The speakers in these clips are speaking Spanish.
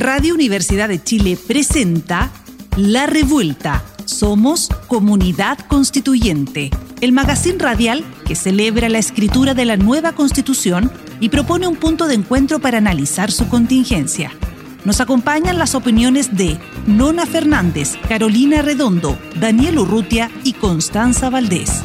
Radio Universidad de Chile presenta La Revuelta. Somos Comunidad Constituyente, el magazine radial que celebra la escritura de la nueva constitución y propone un punto de encuentro para analizar su contingencia. Nos acompañan las opiniones de Nona Fernández, Carolina Redondo, Daniel Urrutia y Constanza Valdés.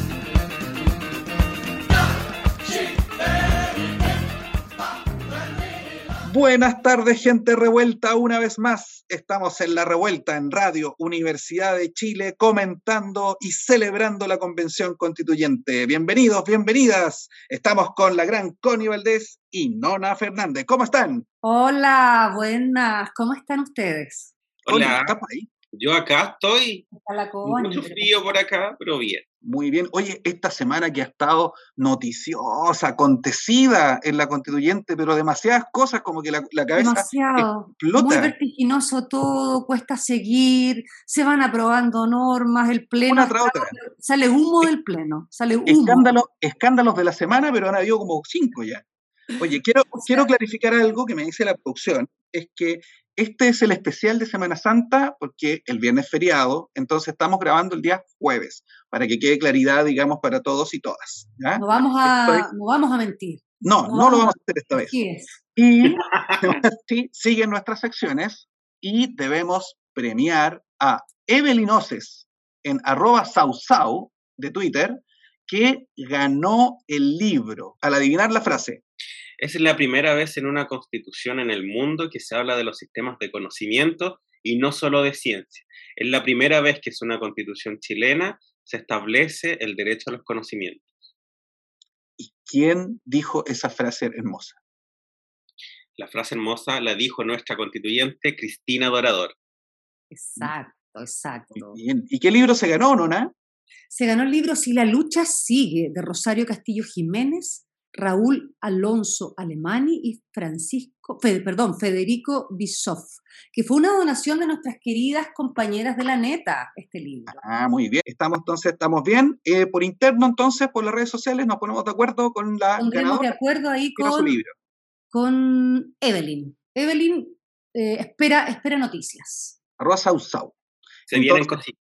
Buenas tardes, gente revuelta. Una vez más, estamos en la revuelta en Radio Universidad de Chile, comentando y celebrando la Convención Constituyente. Bienvenidos, bienvenidas. Estamos con la gran Connie Valdés y Nona Fernández. ¿Cómo están? Hola, buenas. ¿Cómo están ustedes? Hola. Yo acá estoy. Mucho frío por acá, pero bien. Muy bien. Oye, esta semana que ha estado noticiosa, acontecida en la constituyente, pero demasiadas cosas como que la, cabeza Demasiado. explota. Muy vertiginoso todo, cuesta seguir, se van aprobando normas, el pleno. Una tras otra. Sale humo del pleno, sale humo. Escándalo, escándalos de la semana, pero han habido como cinco ya. Oye, quiero, quiero clarificar algo que me dice la producción, es que este es el especial de Semana Santa porque el viernes es feriado, entonces estamos grabando el día jueves, para que quede claridad, digamos, para todos y todas. No, vamos a, no vamos a mentir. No, no, lo vamos a hacer esta vez. Y sí, siguen nuestras secciones y debemos premiar a Evelyn Oces en arroba sausau de Twitter, que ganó el libro. Al adivinar la frase, es la primera vez en una constitución en el mundo que se habla de los sistemas de conocimiento y no solo de ciencia. Es la primera vez que es una constitución chilena se establece el derecho a los conocimientos. ¿Y quién dijo esa frase hermosa? La frase hermosa la dijo nuestra constituyente Cristina Dorador. Exacto, exacto. ¿Y qué libro se ganó, Nona? Se ganó el libro Si la lucha sigue, de Rosario Castillo Jiménez, Raúl Alonso Alemani y Francisco, perdón, Federico Bissoff, que fue una donación de nuestras queridas compañeras de la neta, este libro. Ah, muy bien. Estamos entonces, estamos bien. Eh, por interno, entonces, por las redes sociales, nos ponemos de acuerdo con la Pondremos de acuerdo ahí con, con Evelyn. Evelyn eh, espera, espera noticias. Arroba Sausau. Se vienen cositas.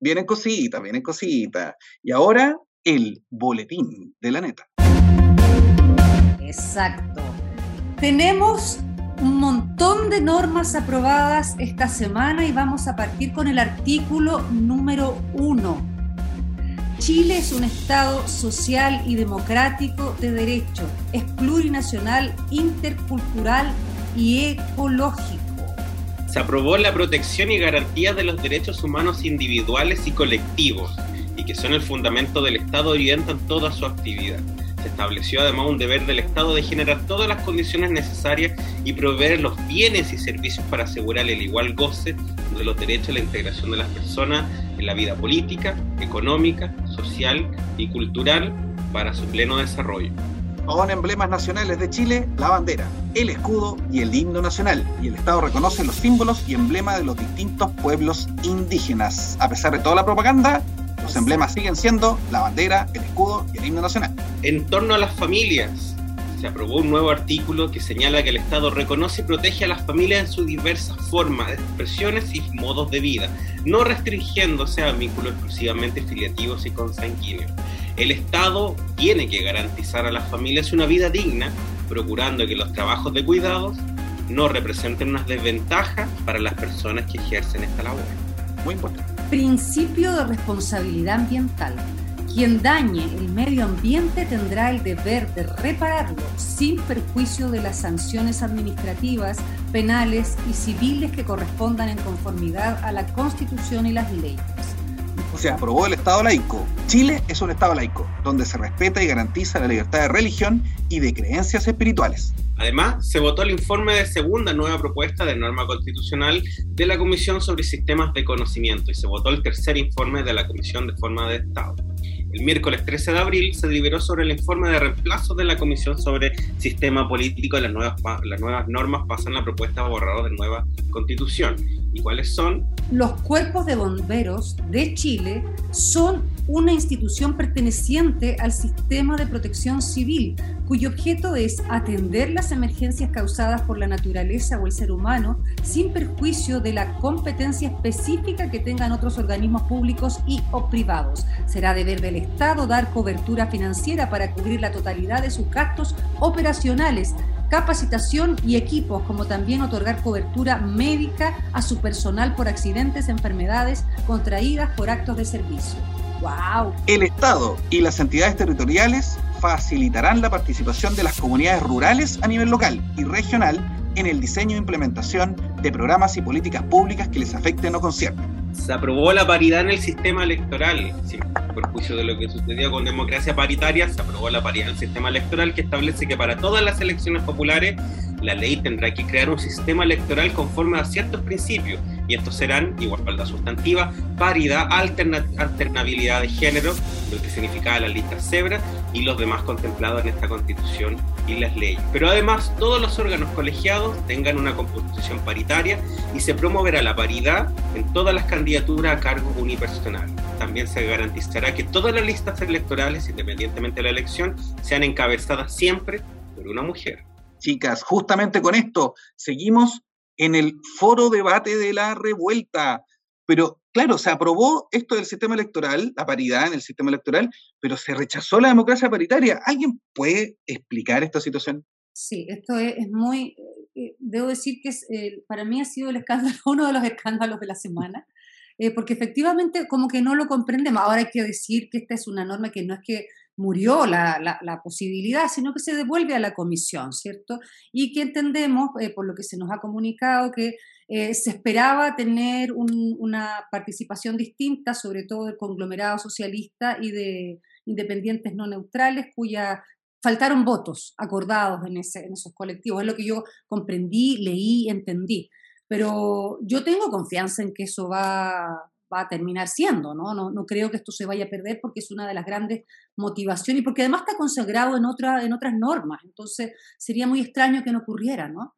Vienen cositas, vienen cositas. Y ahora el boletín de la neta. Exacto. Tenemos un montón de normas aprobadas esta semana y vamos a partir con el artículo número uno. Chile es un Estado social y democrático de derecho, es plurinacional, intercultural y ecológico. Se aprobó la protección y garantía de los derechos humanos individuales y colectivos, y que son el fundamento del Estado orientan toda su actividad se estableció además un deber del Estado de generar todas las condiciones necesarias y proveer los bienes y servicios para asegurar el igual goce de los derechos a la integración de las personas en la vida política, económica, social y cultural para su pleno desarrollo. Son emblemas nacionales de Chile la bandera, el escudo y el himno nacional, y el Estado reconoce los símbolos y emblemas de los distintos pueblos indígenas. A pesar de toda la propaganda, los emblemas siguen siendo la bandera, el escudo y el himno nacional. En torno a las familias, se aprobó un nuevo artículo que señala que el Estado reconoce y protege a las familias en sus diversas formas, expresiones y modos de vida, no restringiéndose a vínculos exclusivamente filiativos y consanguíneos. El Estado tiene que garantizar a las familias una vida digna, procurando que los trabajos de cuidados no representen una desventaja para las personas que ejercen esta labor. Muy importante principio de responsabilidad ambiental. Quien dañe el medio ambiente tendrá el deber de repararlo sin perjuicio de las sanciones administrativas, penales y civiles que correspondan en conformidad a la Constitución y las leyes. O sea, aprobó el Estado laico. Chile es un Estado laico, donde se respeta y garantiza la libertad de religión y de creencias espirituales. Además, se votó el informe de segunda nueva propuesta de norma constitucional de la Comisión sobre Sistemas de Conocimiento y se votó el tercer informe de la Comisión de Forma de Estado. El miércoles 13 de abril se deliberó sobre el informe de reemplazo de la Comisión sobre Sistema Político y las nuevas, las nuevas normas pasan la propuesta borrador de nueva Constitución. ¿Y cuáles son? Los cuerpos de bomberos de Chile son una institución perteneciente al sistema de protección civil, cuyo objeto es atender las emergencias causadas por la naturaleza o el ser humano sin perjuicio de la competencia específica que tengan otros organismos públicos y o privados. Será deber del Estado dar cobertura financiera para cubrir la totalidad de sus gastos operacionales capacitación y equipos, como también otorgar cobertura médica a su personal por accidentes, enfermedades contraídas por actos de servicio. ¡Wow! El Estado y las entidades territoriales facilitarán la participación de las comunidades rurales a nivel local y regional en el diseño e implementación de programas y políticas públicas que les afecten o conciernen. Se aprobó la paridad en el sistema electoral, sin perjuicio de lo que sucedió con democracia paritaria, se aprobó la paridad en el sistema electoral que establece que para todas las elecciones populares la ley tendrá que crear un sistema electoral conforme a ciertos principios, y estos serán igualdad sustantiva, paridad, alternabilidad de género, lo que significa la lista cebra, y los demás contemplados en esta constitución y las leyes. Pero además, todos los órganos colegiados tengan una composición paritaria y se promoverá la paridad en todas las candidaturas a cargo unipersonal. También se garantizará que todas las listas electorales, independientemente de la elección, sean encabezadas siempre por una mujer chicas. Justamente con esto seguimos en el foro debate de la revuelta. Pero claro, se aprobó esto del sistema electoral, la paridad en el sistema electoral, pero se rechazó la democracia paritaria. ¿Alguien puede explicar esta situación? Sí, esto es, muy, eh, eh, debo decir que eh, para mí ha sido el escándalo, uno de los escándalos de la semana, porque efectivamente como que no lo comprendemos. Ahora hay que decir que esta es una norma que no es que murió la, la, posibilidad, sino que se devuelve a la comisión, ¿cierto? Y que entendemos, eh, por lo que se nos ha comunicado, que eh, se esperaba tener una participación distinta, sobre todo del conglomerado socialista y de independientes no neutrales, cuya faltaron votos acordados en, esos colectivos. Es lo que yo comprendí, leí, entendí. Pero yo tengo confianza en que eso va, va a terminar siendo, ¿no? ¿no? No creo que esto se vaya a perder porque es una de las grandes motivaciones y porque además está consagrado en, otra, en otras normas, entonces sería muy extraño que no ocurriera, ¿no?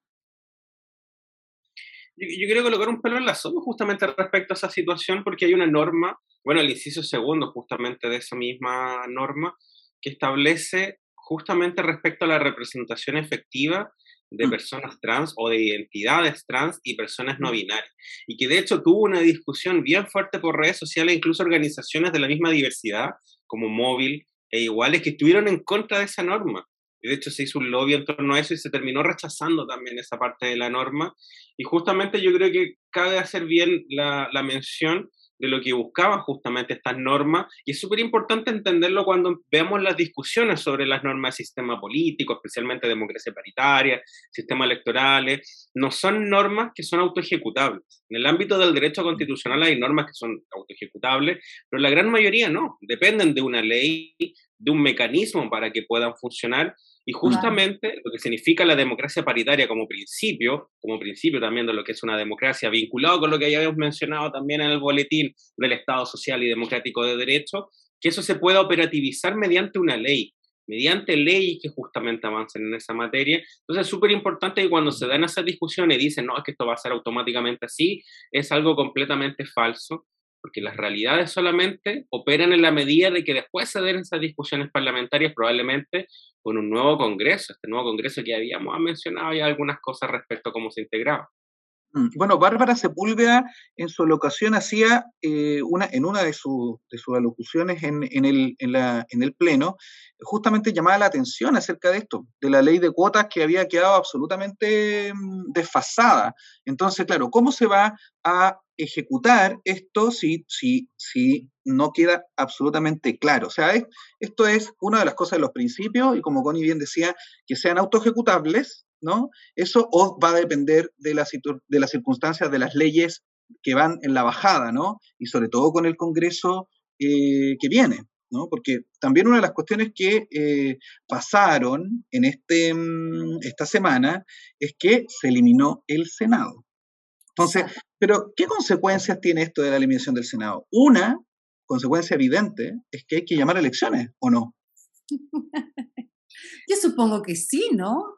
Yo, yo quiero colocar un pelo en la sopa justamente respecto a esa situación porque hay una norma, bueno, el inciso segundo justamente de esa misma norma, que establece justamente respecto a la representación efectiva de mm. personas trans o de identidades trans y personas no binarias. Y que de hecho tuvo una discusión bien fuerte por redes sociales, incluso organizaciones de la misma diversidad, como Móvil e Iguales, que estuvieron en contra de esa norma. Y de hecho se hizo un lobby en torno a eso y se terminó rechazando también esa parte de la norma. Y justamente yo creo que cabe hacer bien la, la mención de lo que buscaban justamente estas normas, y es súper importante entenderlo cuando vemos las discusiones sobre las normas de sistema político, especialmente democracia paritaria, sistemas electorales, no son normas que son autoejecutables. En el ámbito del derecho constitucional hay normas que son autoejecutables, pero la gran mayoría no, dependen de una ley, de un mecanismo para que puedan funcionar, y justamente lo que significa la democracia paritaria como principio, como principio también de lo que es una democracia, vinculado con lo que ya habíamos mencionado también en el boletín del Estado Social y Democrático de Derecho, que eso se pueda operativizar mediante una ley, mediante leyes que justamente avancen en esa materia. Entonces es súper importante que cuando se dan esas discusiones y dicen, no, es que esto va a ser automáticamente así, es algo completamente falso porque las realidades solamente operan en la medida de que después se den esas discusiones parlamentarias, probablemente con un nuevo Congreso, este nuevo Congreso que habíamos mencionado ya algunas cosas respecto a cómo se integraba. Mm, bueno, Bárbara Sepúlveda en su locación hacía eh, una, en una de, sus alocuciones en, el, en, el Pleno, justamente llamaba la atención acerca de esto, de la ley de cuotas que había quedado absolutamente mm, desfasada. Entonces, claro, ¿cómo se va a ejecutar esto si, si, si no queda absolutamente claro? O sea, esto es una de las cosas de los principios y como Connie bien decía, que sean autoejecutables ¿no? Eso va a depender de, de las circunstancias de las leyes que van en la bajada, ¿no? Y sobre todo con el Congreso eh, que viene, ¿no? Porque también una de las cuestiones que eh, pasaron en este, mm, esta semana es que se eliminó el Senado. Entonces, pero ¿qué consecuencias tiene esto de la eliminación del Senado? Una consecuencia evidente es que hay que llamar a elecciones, ¿o no? Yo supongo que sí, ¿no?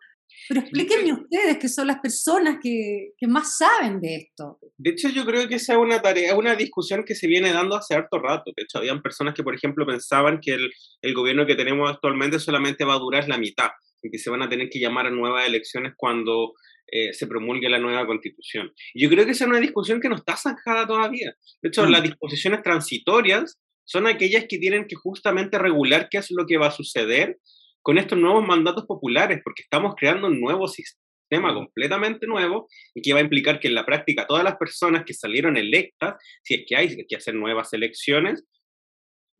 Pero explíquenme ustedes, que son las personas que, que, más saben de esto. De hecho, yo creo que esa es una tarea, una discusión que se viene dando hace harto rato. De hecho, habían personas que, por ejemplo, pensaban que el, el gobierno que tenemos actualmente solamente va a durar la mitad y que se van a tener que llamar a nuevas elecciones cuando eh, se promulgue la nueva constitución. Yo creo que esa es una discusión que no está zanjada todavía. De hecho, mm. las disposiciones transitorias son aquellas que tienen que justamente regular qué es lo que va a suceder con estos nuevos mandatos populares, porque estamos creando un nuevo sistema completamente nuevo y que va a implicar que en la práctica todas las personas que salieron electas, si es que hay que hacer nuevas elecciones,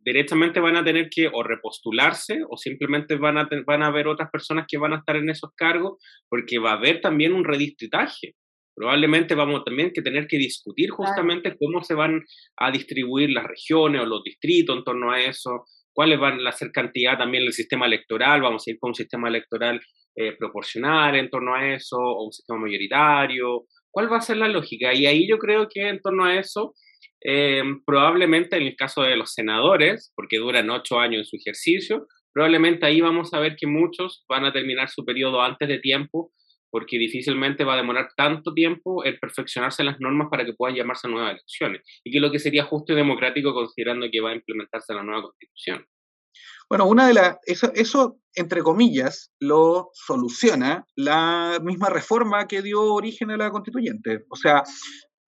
directamente van a tener que o repostularse o simplemente van a, van a haber otras personas que van a estar en esos cargos porque va a haber también un redistritaje. Probablemente vamos también que tener que discutir justamente cómo se van a distribuir las regiones o los distritos en torno a eso, cuáles van a ser cantidad también del sistema electoral, vamos a ir con un sistema electoral eh, proporcional en torno a eso, o un sistema mayoritario, cuál va a ser la lógica. Y ahí yo creo que en torno a eso, eh, probablemente en el caso de los senadores, porque duran ocho años en su ejercicio, probablemente ahí vamos a ver que muchos van a terminar su periodo antes de tiempo porque difícilmente va a demorar tanto tiempo el perfeccionarse las normas para que puedan llamarse nuevas elecciones, y que lo que sería justo y democrático considerando que va a implementarse la nueva constitución. Bueno, una de las, eso, eso, entre comillas, lo soluciona la misma reforma que dio origen a la constituyente. O sea,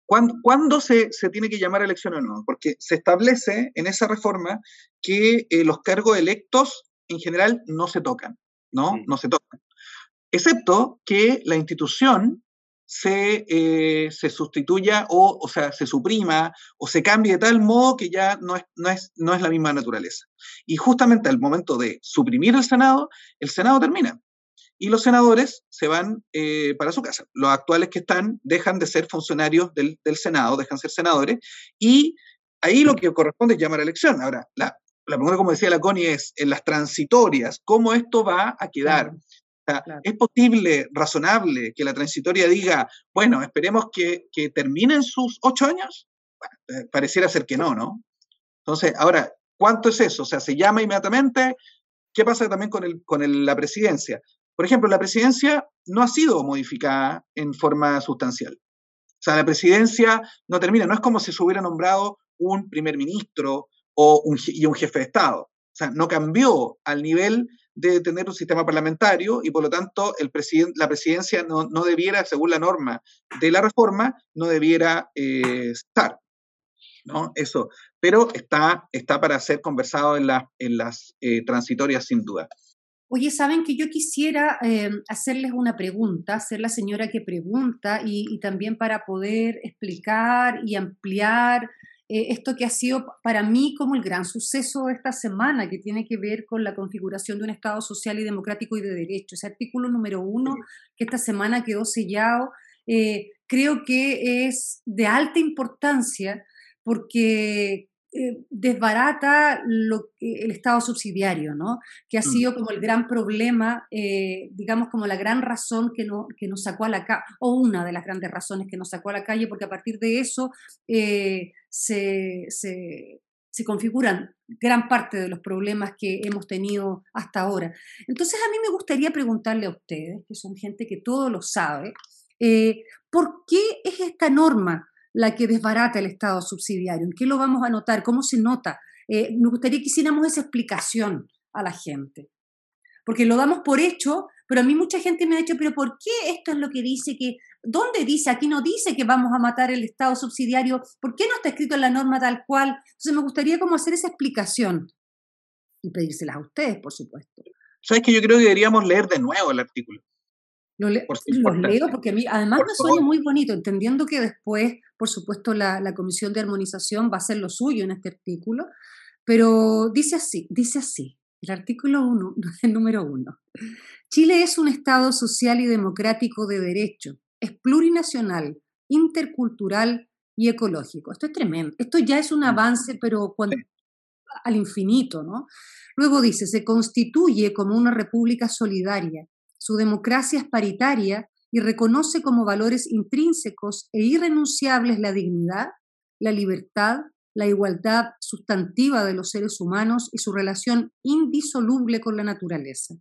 ¿cuándo, se, se, tiene que llamar a elección o no? Porque se establece en esa reforma que eh, los cargos electos en general no se tocan, ¿no? No se tocan excepto que la institución se, eh, se sustituya o, o sea, se suprima o se cambie de tal modo que ya no es, no, es, no es la misma naturaleza. Y justamente al momento de suprimir el Senado, el Senado termina y los senadores se van eh, para su casa. Los actuales que están dejan de ser funcionarios del, del, Senado, dejan de ser senadores, y ahí lo que corresponde es llamar a elección. Ahora, la, la pregunta, como decía la Connie, es en las transitorias, ¿cómo esto va a quedar? ¿Es posible, razonable, que la transitoria diga, bueno, esperemos que, terminen sus ocho años? Eh, pareciera ser que no, ¿no? Entonces, ahora, ¿cuánto es eso? O sea, ¿se llama inmediatamente? ¿Qué pasa también con, el, con la presidencia? Por ejemplo, la presidencia no ha sido modificada en forma sustancial. O sea, la presidencia no termina, no es como si se hubiera nombrado un primer ministro o un, y un jefe de Estado. O sea, no cambió al nivel de tener un sistema parlamentario y por lo tanto el la presidencia no, no, debiera, según la norma de la reforma, no debiera eh, estar. ¿no? Eso, pero está, está para ser conversado en, la, en las eh, transitorias sin duda. Oye, saben que yo quisiera eh, hacerles una pregunta, ser la señora que pregunta y, y también para poder explicar y ampliar eh, esto que ha sido para mí como el gran suceso de esta semana, que tiene que ver con la configuración de un Estado social y democrático y de derecho. Ese artículo número uno que esta semana quedó sellado, eh, creo que es de alta importancia porque eh, desbarata lo, el Estado subsidiario, ¿no? que ha mm. sido como el gran problema, eh, digamos como la gran razón que, no, que nos sacó a la calle, o una de las grandes razones que nos sacó a la calle, porque a partir de eso eh, se, se, se, configuran gran parte de los problemas que hemos tenido hasta ahora. Entonces a mí me gustaría preguntarle a ustedes, que son gente que todo lo sabe, ¿por qué es esta norma? La que desbarata el Estado subsidiario? ¿En qué lo vamos a notar? ¿Cómo se nota? Eh, me gustaría que hiciéramos esa explicación a la gente. Porque lo damos por hecho, pero a mí mucha gente me ha dicho, pero ¿por qué esto es lo que dice que, ¿dónde dice? Aquí no dice que vamos a matar el Estado subsidiario, ¿por qué no está escrito en la norma tal cual? Entonces me gustaría como hacer esa explicación y pedírselas a ustedes, por supuesto. ¿Sabes que yo creo que deberíamos leer de nuevo el artículo? Lo los leo porque a mí además me suena muy bonito, entendiendo que después, por supuesto, la, la, Comisión de Armonización va a hacer lo suyo en este artículo, pero dice así, dice así, el artículo 1, el número 1. Chile es un Estado social y democrático de derecho, es plurinacional, intercultural y ecológico. Esto es tremendo, esto ya es un mm. avance, pero cuando, al infinito, ¿no? Luego dice, se constituye como una república solidaria su democracia es paritaria y reconoce como valores intrínsecos e irrenunciables la dignidad, la libertad, la igualdad sustantiva de los seres humanos y su relación indisoluble con la naturaleza.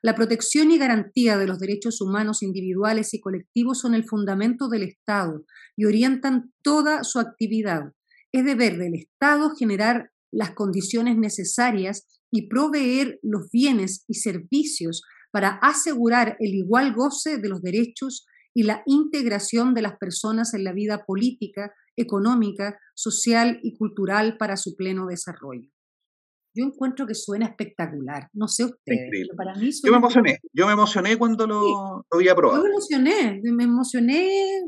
La protección y garantía de los derechos humanos individuales y colectivos son el fundamento del Estado y orientan toda su actividad. Es deber del Estado generar las condiciones necesarias y proveer los bienes y servicios para asegurar el igual goce de los derechos y la integración de las personas en la vida política, económica, social y cultural para su pleno desarrollo. Yo encuentro que suena espectacular. No sé usted. Para mí yo me emocioné. Yo me emocioné cuando lo, lo vi aprobado. Yo me emocioné. Me emocioné.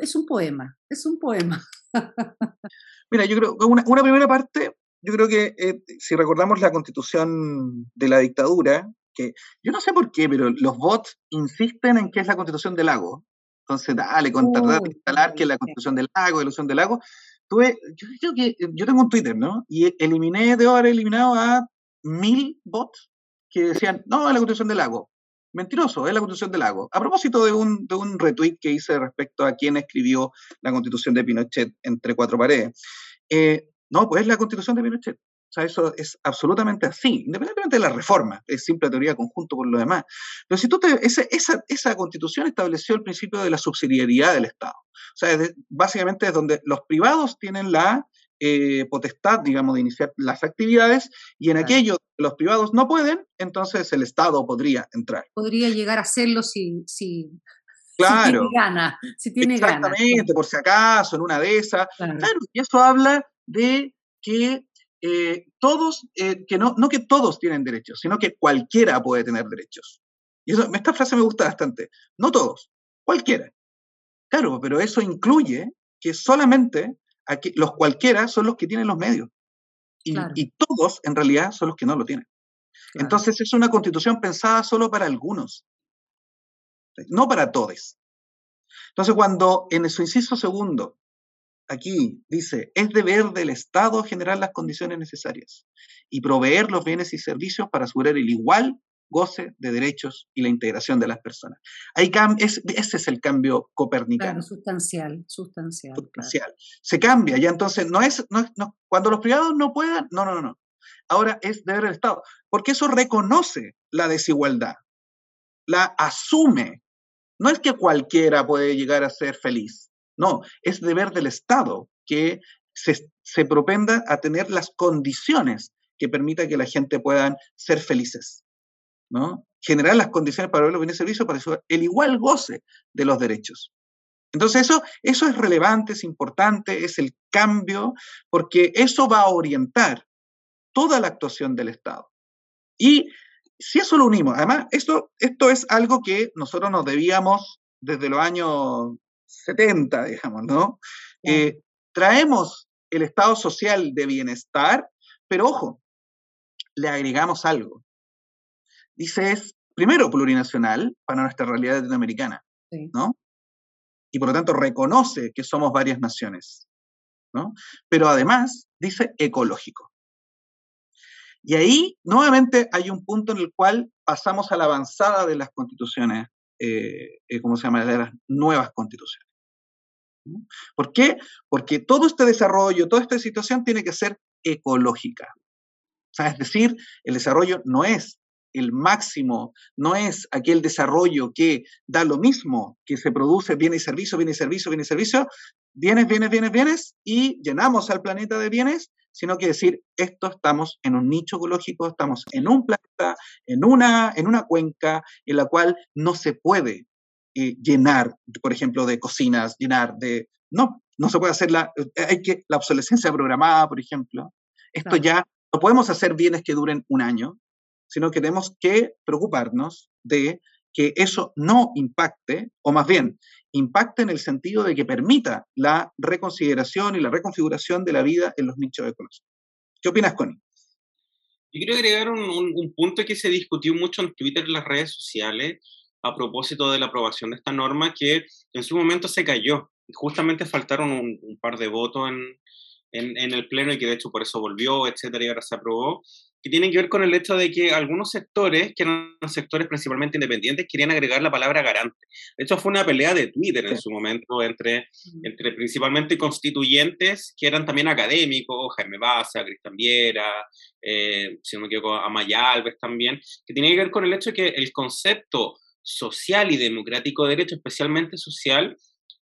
Es un poema. Es un poema. Mira, yo creo que una, una primera parte, yo creo que eh, si recordamos la constitución de la dictadura, que yo no sé por qué, pero los bots insisten en que es la constitución del lago. Entonces, dale, con tardar de instalar que es la constitución del lago, la ilusión del lago. Tuve, yo, que, yo tengo un Twitter, ¿no? Y eliminé, debo haber eliminado a mil bots que decían, no, es la constitución del lago. Mentiroso, es la constitución del lago. A propósito de un, de un retweet que hice respecto a quién escribió la constitución de Pinochet entre cuatro paredes. Eh, no, pues es la constitución de Pinochet. O sea, eso es absolutamente así, independientemente de la reforma, es simple teoría conjunto por lo demás. Pero si tú te, esa, esa, constitución estableció el principio de la subsidiariedad del Estado. O sea, básicamente es donde los privados tienen la eh, potestad, digamos, de iniciar las actividades y en aquello que los privados no pueden, entonces el Estado podría entrar. Podría llegar a hacerlo si, si, claro. si tiene gana. Si tiene Exactamente, por si acaso, en una de esas. claro, y eso habla de que eh, todos, eh, que no, no que todos tienen derechos, sino que cualquiera puede tener derechos. Y eso, esta frase me gusta bastante. No todos, cualquiera. Claro, pero eso incluye que solamente aquí, los cualquiera son los que tienen los medios. Y, y, todos, en realidad, son los que no lo tienen. Entonces es una constitución pensada solo para algunos, no para todos. Entonces, cuando en su inciso segundo aquí dice, es deber del Estado generar las condiciones necesarias y proveer los bienes y servicios para asegurar el igual goce de derechos y la integración de las personas. Ahí es, ese es el cambio copernicano. Claro, sustancial, sustancial. Sustancial. Se cambia, ya entonces no es, no, no, cuando los privados no puedan, no, no, no. Ahora es deber del Estado, porque eso reconoce la desigualdad, la asume. No es que cualquiera puede llegar a ser feliz, no, es deber del Estado que se, propenda a tener las condiciones que permita que la gente pueda ser felices, ¿no? Generar las condiciones para los bienes y servicios para el igual goce de los derechos. Entonces eso, eso es relevante, es importante, es el cambio, porque eso va a orientar toda la actuación del Estado. Y si eso lo unimos, además, esto, esto es algo que nosotros nos debíamos desde los años 70, digamos, ¿no? Eh, traemos el estado social de bienestar, pero ojo, le agregamos algo. Dice es, primero, plurinacional para nuestra realidad latinoamericana, ¿no? Y por lo tanto reconoce que somos varias naciones, ¿no? Pero además dice ecológico. Y ahí, nuevamente, hay un punto en el cual pasamos a la avanzada de las constituciones eh, eh, ¿cómo se llama?, de las nuevas constituciones. ¿Por qué? Porque todo este desarrollo, toda esta situación tiene que ser ecológica. es decir, el desarrollo no es el máximo, no es aquel desarrollo que da lo mismo, que se produce bienes y servicios, bienes y servicios, bienes y servicios, bienes, bienes, bienes, bienes, y llenamos al planeta de bienes, sino que decir, esto estamos en un nicho ecológico, estamos en un planeta, en una, en una cuenca en la cual no se puede eh, llenar, por ejemplo, de cocinas, llenar de... No, no se puede hacer la, eh, hay que, la obsolescencia programada, por ejemplo. Esto ya no podemos hacer bienes que duren un año, sino que tenemos que preocuparnos de que eso no impacte, o más bien, impacte en el sentido de que permita la reconsideración y la reconfiguración de la vida en los nichos ecológicos. ¿Qué opinas, Connie? Yo quiero agregar un, punto que se discutió mucho en Twitter y las redes sociales a propósito de la aprobación de esta norma que en su momento se cayó. Justamente faltaron un, par de votos en, en, en, el Pleno y que de hecho por eso volvió, etcétera, y ahora se aprobó, que tienen que ver con el hecho de que algunos sectores, que eran sectores principalmente independientes, querían agregar la palabra garante. De hecho, fue una pelea de Twitter en su momento entre, entre principalmente constituyentes, que eran también académicos, Jaime Baza, Cristian Viera, eh, si no me equivoco, Amaya Alves también, que tiene que ver con el hecho de que el concepto social y democrático de derecho, especialmente social,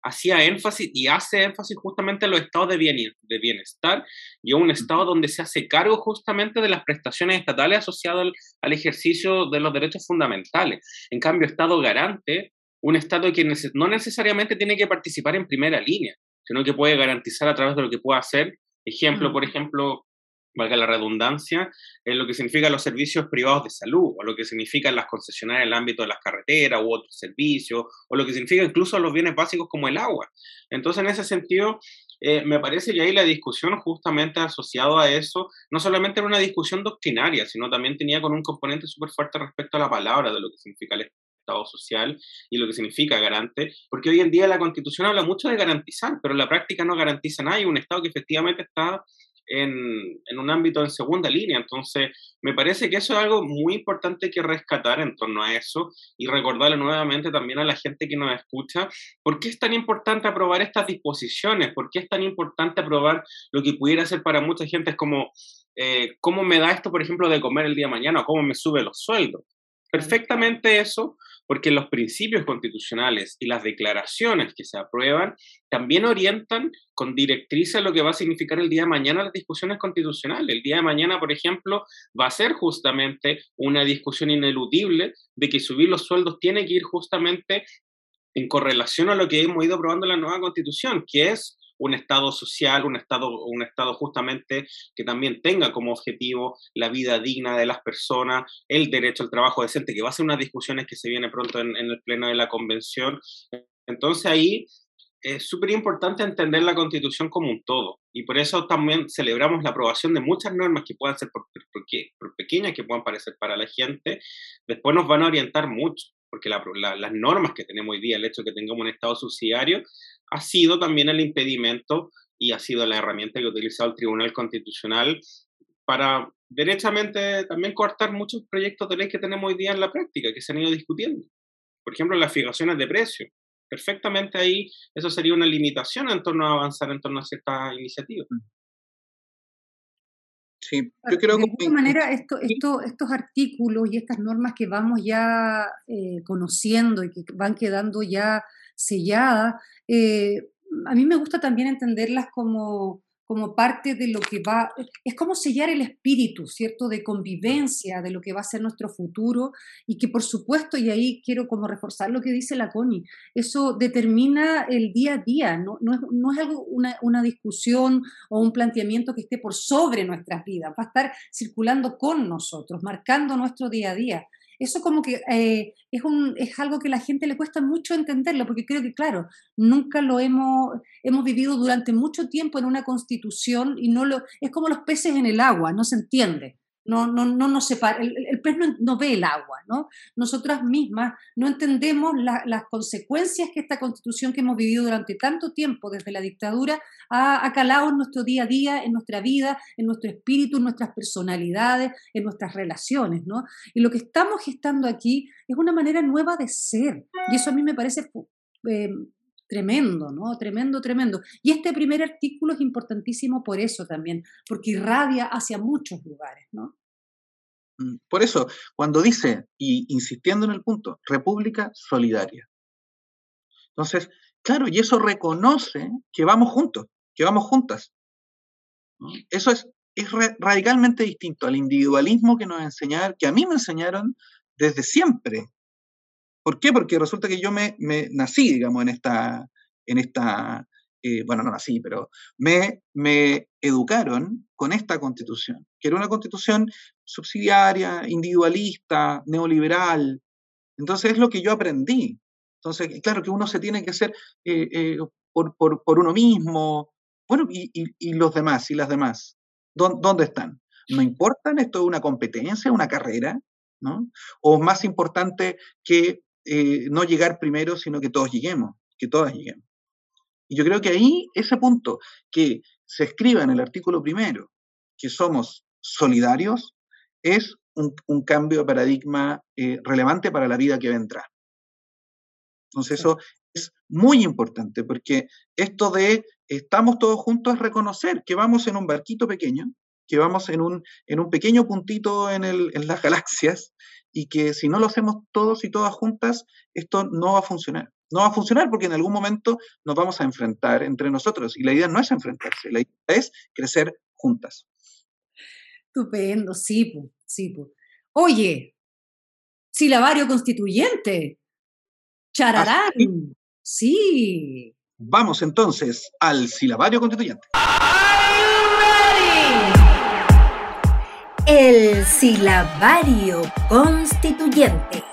hacía énfasis y hace énfasis justamente en los estados de, bienestar y un estado donde se hace cargo justamente de las prestaciones estatales asociadas al, ejercicio de los derechos fundamentales. En cambio, estado garante, un estado que no necesariamente tiene que participar en primera línea, sino que puede garantizar a través de lo que pueda hacer. Ejemplo, por ejemplo, valga la redundancia, en lo que significa los servicios privados de salud, o lo que significan las concesionarias en el ámbito de las carreteras u otros servicios, o lo que significa incluso los bienes básicos como el agua. Entonces, en ese sentido, eh, me parece que ahí la discusión justamente asociado a eso, no solamente era una discusión doctrinaria, sino también tenía con un componente súper fuerte respecto a la palabra de lo que significa el Estado social y lo que significa garante, porque hoy en día la Constitución habla mucho de garantizar, pero en la práctica no garantiza nada y un Estado que efectivamente está en, en, un ámbito en segunda línea. Entonces, me parece que eso es algo muy importante que rescatar en torno a eso y recordarle nuevamente también a la gente que nos escucha por qué es tan importante aprobar estas disposiciones, por qué es tan importante aprobar lo que pudiera ser para mucha gente es como, eh, ¿cómo me da esto, por ejemplo, de comer el día de mañana o cómo me sube los sueldos? Perfectamente eso porque los principios constitucionales y las declaraciones que se aprueban también orientan con directrices lo que va a significar el día de mañana las discusiones constitucionales. El día de mañana, por ejemplo, va a ser justamente una discusión ineludible de que subir los sueldos tiene que ir justamente en correlación a lo que hemos ido aprobando en la nueva constitución, que es un Estado social, un Estado, un Estado justamente que también tenga como objetivo la vida digna de las personas, el derecho al trabajo decente, que va a ser unas discusiones que se viene pronto en, el pleno de la convención. Entonces ahí es súper importante entender la constitución como un todo y por eso también celebramos la aprobación de muchas normas que puedan ser por, por, pequeñas que puedan parecer para la gente, después nos van a orientar mucho porque las normas que tenemos hoy día, el hecho de que tengamos un Estado subsidiario, ha sido también el impedimento y ha sido la herramienta que ha utilizado el Tribunal Constitucional para derechamente también cortar muchos proyectos de ley que tenemos hoy día en la práctica, que se han ido discutiendo. Por ejemplo, las fijaciones de precios. Perfectamente ahí eso sería una limitación en torno a avanzar en torno a ciertas iniciativas. Sí, yo creo de alguna manera esto, esto, estos artículos y estas normas que vamos ya eh, conociendo y que van quedando ya selladas, eh, a mí me gusta también entenderlas como, como parte de lo que va, es como sellar el espíritu, ¿cierto?, de convivencia, de lo que va a ser nuestro futuro. Y que por supuesto, y ahí quiero como reforzar lo que dice la Connie, eso determina el día a día, no, no, es, no es, algo, una, una, discusión o un planteamiento que esté por sobre nuestras vidas, va a estar circulando con nosotros, marcando nuestro día a día eso como que eh, es, un, es algo que a la gente le cuesta mucho entenderlo, porque creo que, claro, nunca lo hemos, hemos vivido durante mucho tiempo en una constitución y no lo, es como los peces en el agua, no se entiende no, no, no nos separa, el, pez no, ve el agua, ¿no? Nosotras mismas no entendemos las consecuencias que esta constitución que hemos vivido durante tanto tiempo desde la dictadura ha, calado en nuestro día a día, en nuestra vida, en nuestro espíritu, en nuestras personalidades, en nuestras relaciones, ¿no? Y lo que estamos gestando aquí es una manera nueva de ser, y eso a mí me parece... Eh, tremendo, ¿no? Tremendo, tremendo. Y este primer artículo es importantísimo por eso también, porque irradia hacia muchos lugares, ¿no? Mm, por eso, cuando dice, y insistiendo en el punto, República Solidaria. Entonces, claro, y eso reconoce que vamos juntos, que vamos juntas. Eso es, es radicalmente distinto al individualismo que nos enseñaron, que a mí me enseñaron desde siempre. ¿Por qué? Porque resulta que yo me, me nací, digamos, en esta, en esta eh, bueno, no nací, pero me, me educaron con esta constitución, que era una constitución subsidiaria, individualista, neoliberal. Entonces es lo que yo aprendí. Entonces, claro que uno se tiene que hacer eh, eh, por, por, por, uno mismo. Bueno, y, y, los demás, y las demás, ¿dónde, están? ¿No importan? ¿Esto es una competencia, una carrera? ¿no? ¿O más importante que no llegar primero, sino que todos lleguemos, que todas lleguemos? Y yo creo que ahí, ese punto, que se escriba en el artículo primero que somos solidarios, es un, cambio de paradigma eh, relevante para la vida que vendrá. Entonces eso es muy importante porque esto de estamos todos juntos es reconocer que vamos en un barquito pequeño, que vamos en un, en un pequeño puntito en, el, en las galaxias y que si no lo hacemos todos y todas juntas, esto no va a funcionar. No va a funcionar porque en algún momento nos vamos a enfrentar entre nosotros y la idea no es enfrentarse, la idea es crecer juntas. Estupendo, sí, sí. Oye, silabario constituyente. Chararán. Sí. Vamos entonces al silabario constituyente. El silabario constituyente.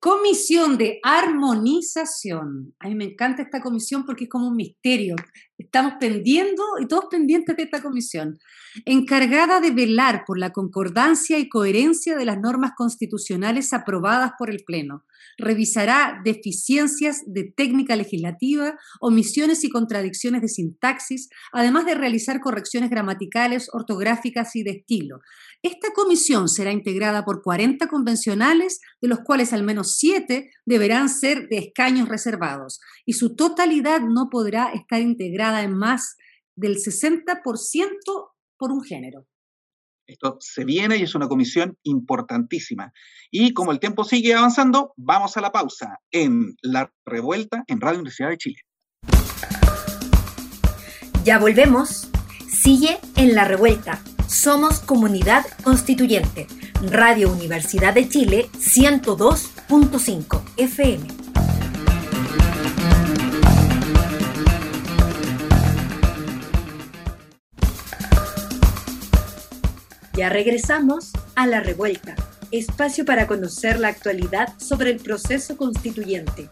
Comisión de armonización. A mí me encanta esta comisión porque es como un misterio. Estamos pendiendo y todos pendientes de esta comisión. Encargada de velar por la concordancia y coherencia de las normas constitucionales aprobadas por el Pleno revisará deficiencias de técnica legislativa, omisiones y contradicciones de sintaxis, además de realizar correcciones gramaticales, ortográficas y de estilo. Esta comisión será integrada por 40 convencionales, de los cuales al menos 7 deberán ser de escaños reservados, y su totalidad no podrá estar integrada en más del 60% por un género. Esto se viene y es una comisión importantísima. Y como el tiempo sigue avanzando, vamos a la pausa en La Revuelta en Radio Universidad de Chile. Ya volvemos. Sigue en La Revuelta. Somos Comunidad Constituyente. Radio Universidad de Chile 102.5 FM. Ya regresamos a La Revuelta, espacio para conocer la actualidad sobre el proceso constituyente.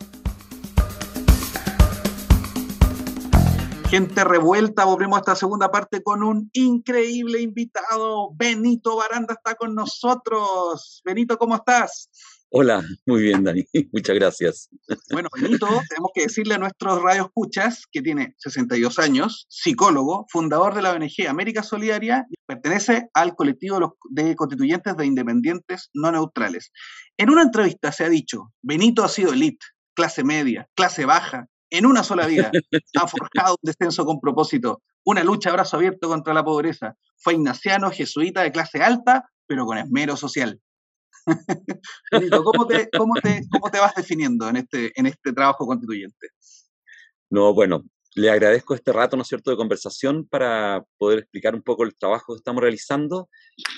Gente revuelta, volvemos a esta segunda parte con un increíble invitado. Benito Baranda está con nosotros. Benito, ¿cómo estás? Hola, muy bien, Dani. Muchas gracias. Bueno, Benito, tenemos que decirle a nuestros radioescuchas que tiene 62 años, psicólogo, fundador de la ONG América Solidaria y pertenece al colectivo de constituyentes de independientes no neutrales. En una entrevista se ha dicho, Benito ha sido elite, clase media, clase baja, en una sola vida. Ha forjado un descenso con propósito, una lucha a brazo abierto contra la pobreza. Fue ignaciano, jesuita de clase alta, pero con esmero social. ¿cómo te, cómo, te, ¿cómo te, vas definiendo en este, en este trabajo constituyente? No, bueno, le agradezco este rato, ¿no es cierto?, de conversación para poder explicar un poco el trabajo que estamos realizando.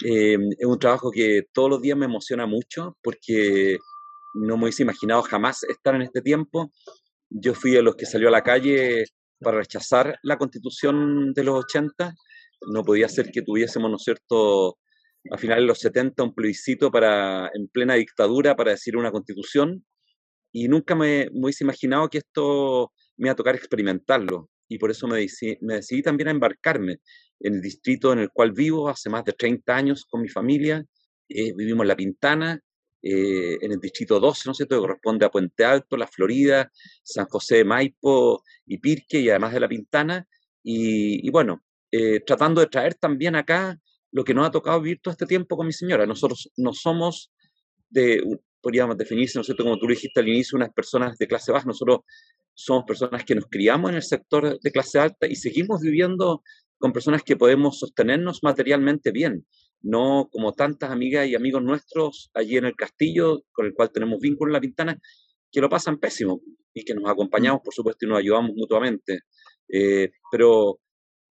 Eh, es un trabajo que todos los días me emociona mucho porque no me hubiese imaginado jamás estar en este tiempo. Yo fui de los que salió a la calle para rechazar la constitución de los 80. No podía ser que tuviésemos, ¿no es cierto?, a finales de los 70 un plebiscito para, en plena dictadura para decir una constitución y nunca me, hubiese imaginado que esto me iba a tocar experimentarlo y por eso me me decidí también a embarcarme en el distrito en el cual vivo hace más de 30 años con mi familia. Eh, vivimos en La Pintana, eh, en el distrito 12, ¿no sé, todo corresponde a Puente Alto, La Florida, San José de Maipo y Pirque, y además de La Pintana. Y, bueno, eh, tratando de traer también acá lo que nos ha tocado vivir todo este tiempo con mi señora. Nosotros no somos de, podríamos definirse, ¿no es cierto?, como tú dijiste al inicio, unas personas de clase baja. Nosotros somos personas que nos criamos en el sector de clase alta y seguimos viviendo con personas que podemos sostenernos materialmente bien, no como tantas amigas y amigos nuestros allí en el castillo, con el cual tenemos vínculo en la ventana, que lo pasan pésimo y que nos acompañamos, por supuesto, y nos ayudamos mutuamente. Eh, pero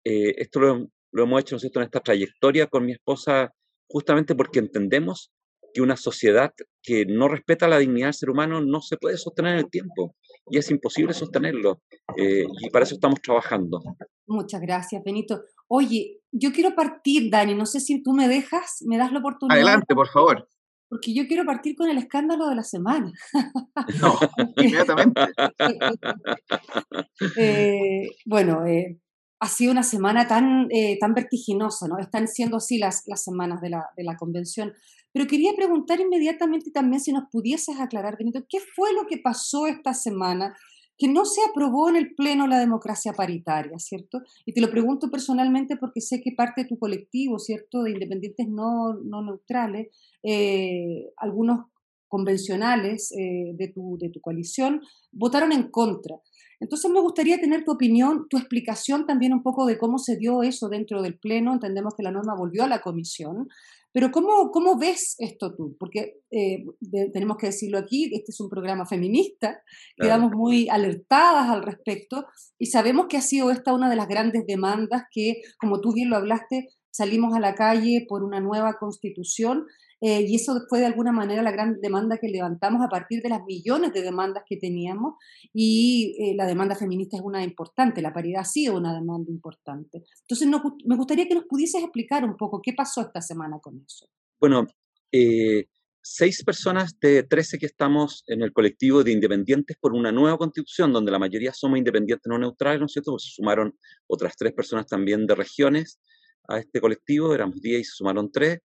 eh, esto lo, lo hemos hecho en esta trayectoria con mi esposa justamente porque entendemos que una sociedad que no respeta la dignidad del ser humano no se puede sostener en el tiempo y es imposible sostenerlo. Eh, y para eso estamos trabajando. Muchas gracias, Benito. Oye, yo quiero partir, Dani, no sé si tú me dejas, me das la oportunidad. Adelante, por favor. Porque yo quiero partir con el escándalo de la semana. No, inmediatamente. eh, bueno, eh, ha sido una semana tan, eh, tan vertiginosa, ¿no? Están siendo así las, las semanas de la, de la convención. Pero quería preguntar inmediatamente también si nos pudieses aclarar, Benito, ¿qué fue lo que pasó esta semana que no se aprobó en el Pleno la democracia paritaria, ¿cierto? Y te lo pregunto personalmente porque sé que parte de tu colectivo, ¿cierto?, de independientes no, no neutrales, eh, algunos convencionales eh, de, tu, de tu coalición votaron en contra. Entonces me gustaría tener tu opinión, tu explicación también un poco de cómo se dio eso dentro del Pleno. Entendemos que la norma volvió a la comisión, pero ¿cómo, cómo ves esto tú? Porque eh, tenemos que decirlo aquí, este es un programa feminista, quedamos muy alertadas al respecto y sabemos que ha sido esta una de las grandes demandas que, como tú bien lo hablaste, salimos a la calle por una nueva constitución eh, y eso fue de alguna manera la gran demanda que levantamos a partir de las millones de demandas que teníamos y eh, la demanda feminista es una importante, la paridad ha sido una demanda importante. Entonces me gustaría que nos pudieses explicar un poco qué pasó esta semana con eso. Bueno, eh, seis personas de 13 que estamos en el colectivo de independientes por una nueva constitución, donde la mayoría somos independientes no neutrales, ¿no es cierto? Pues se sumaron otras tres personas también de regiones a este colectivo, éramos 10 y se sumaron tres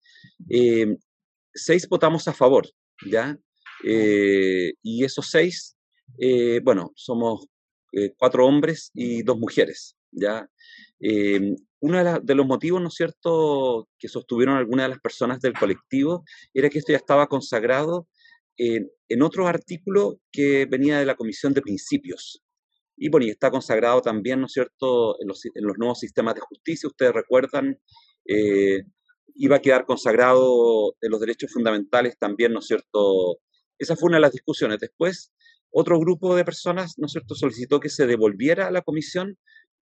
seis votamos a favor, ¿ya? Eh, y esos seis, eh, bueno, somos eh, cuatro hombres y dos mujeres, ¿ya? uno de, los motivos, ¿no es cierto?, que sostuvieron algunas de las personas del colectivo era que esto ya estaba consagrado en otro artículo que venía de la Comisión de Principios. Y bueno, y está consagrado también, ¿no es cierto?, en los, en los nuevos sistemas de justicia. Ustedes recuerdan iba a quedar consagrado de los derechos fundamentales también, ¿no es cierto? Esa fue una de las discusiones. Después, otro grupo de personas, ¿no es cierto?, solicitó que se devolviera a la comisión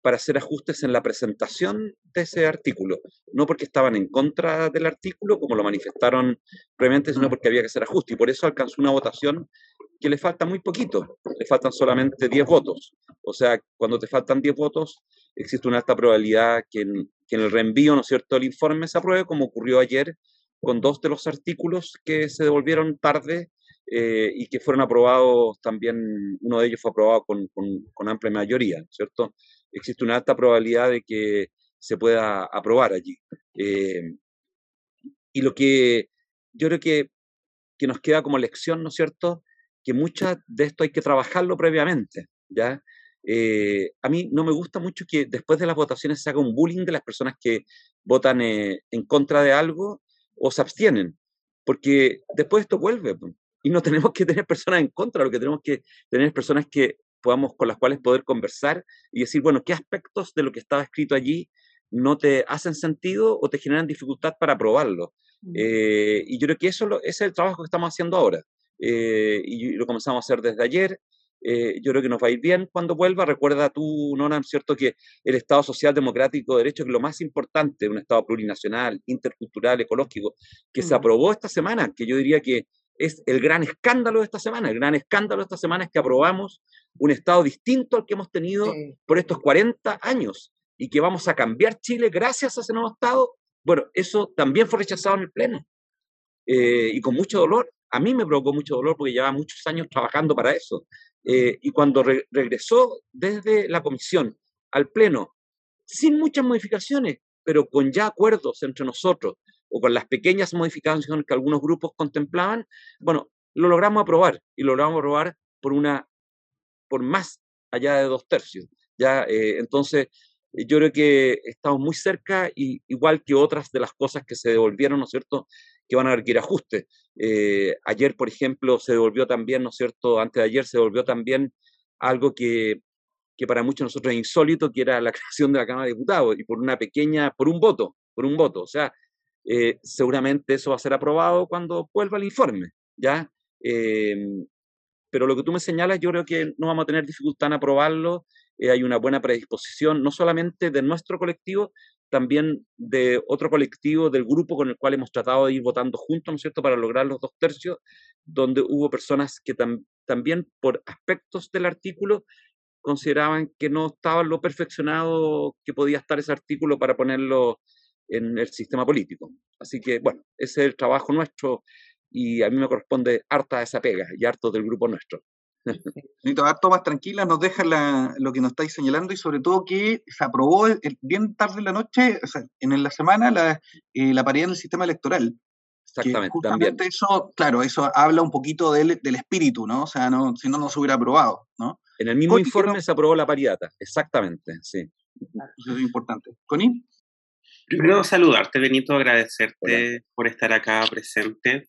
para hacer ajustes en la presentación de ese artículo. No porque estaban en contra del artículo, como lo manifestaron previamente, sino porque había que hacer ajustes. Y por eso alcanzó una votación que le falta muy poquito, le faltan solamente 10 votos. O sea, cuando te faltan 10 votos, existe una alta probabilidad que en, el reenvío, ¿no es cierto?, el informe se apruebe, como ocurrió ayer con dos de los artículos que se devolvieron tarde eh, y que fueron aprobados también, uno de ellos fue aprobado con, con, amplia mayoría, ¿cierto? Existe una alta probabilidad de que se pueda aprobar allí. Eh, y lo que yo creo que, que nos queda como lección, ¿no es cierto?, que mucha de esto hay que trabajarlo previamente, ¿ya? Eh, a mí no me gusta mucho que después de las votaciones se haga un bullying de las personas que votan eh, en contra de algo o se abstienen, porque después esto vuelve y no tenemos que tener personas en contra, lo que tenemos que tener personas que podamos con las cuales poder conversar y decir, bueno, ¿qué aspectos de lo que estaba escrito allí no te hacen sentido o te generan dificultad para aprobarlo? Mm. Eh, y yo creo que eso es el trabajo que estamos haciendo ahora. Eh, y lo comenzamos a hacer desde ayer. Eh, yo creo que nos va a ir bien cuando vuelva. Recuerda tú, Nona, ¿cierto? Que el Estado Social Democrático de Derecho es lo más importante, un Estado plurinacional, intercultural, ecológico, que se mm. aprobó esta semana, que yo diría que es el gran escándalo de esta semana. El gran escándalo de esta semana es que aprobamos un Estado distinto al que hemos tenido por estos 40 años y que vamos a cambiar Chile gracias a ese nuevo Estado. Bueno, eso también fue rechazado en el Pleno eh, y con mucho dolor a mí me provocó mucho dolor porque llevaba muchos años trabajando para eso. Eh, y cuando regresó desde la comisión al Pleno, sin muchas modificaciones, pero con ya acuerdos entre nosotros o con las pequeñas modificaciones que algunos grupos contemplaban, bueno, lo logramos aprobar y lo logramos aprobar por una, por más allá de dos tercios. Ya, eh, entonces, yo creo que estamos muy cerca, y, igual que otras de las cosas que se devolvieron, ¿no es cierto?, que van a requerir ajustes. Eh, ayer, por ejemplo, se devolvió también, ¿no es cierto? Antes de ayer se devolvió también algo que, que para muchos de nosotros es insólito, que era la creación de la Cámara de Diputados, y por una pequeña, por un voto, por un voto. O sea, eh, seguramente eso va a ser aprobado cuando vuelva el informe, ¿ya? Em, pero lo que tú me señalas, yo creo que no vamos a tener dificultad en aprobarlo. Eh, hay una buena predisposición, no solamente de nuestro colectivo, también de otro colectivo, del grupo con el cual hemos tratado de ir votando juntos, ¿no es cierto?, para lograr los dos tercios, donde hubo personas que también por aspectos del artículo consideraban que no estaba lo perfeccionado que podía estar ese artículo para ponerlo en el sistema político. Así que, bueno, ese es el trabajo nuestro y a mí me corresponde harta esa pega y harto del grupo nuestro. Necesito harto más tranquila, nos deja lo que nos estáis señalando y sobre todo que se aprobó bien tarde en la noche, o sea, en la semana, la, eh, la paridad en el sistema electoral. Exactamente, justamente eso, claro, eso habla un poquito del, del espíritu, ¿no? O sea, no, si no, no se hubiera aprobado, ¿no? En el mismo informe se aprobó la paridad, exactamente, sí. Eso es importante. ¿Coni? Primero saludarte, Benito, agradecerte por estar acá presente.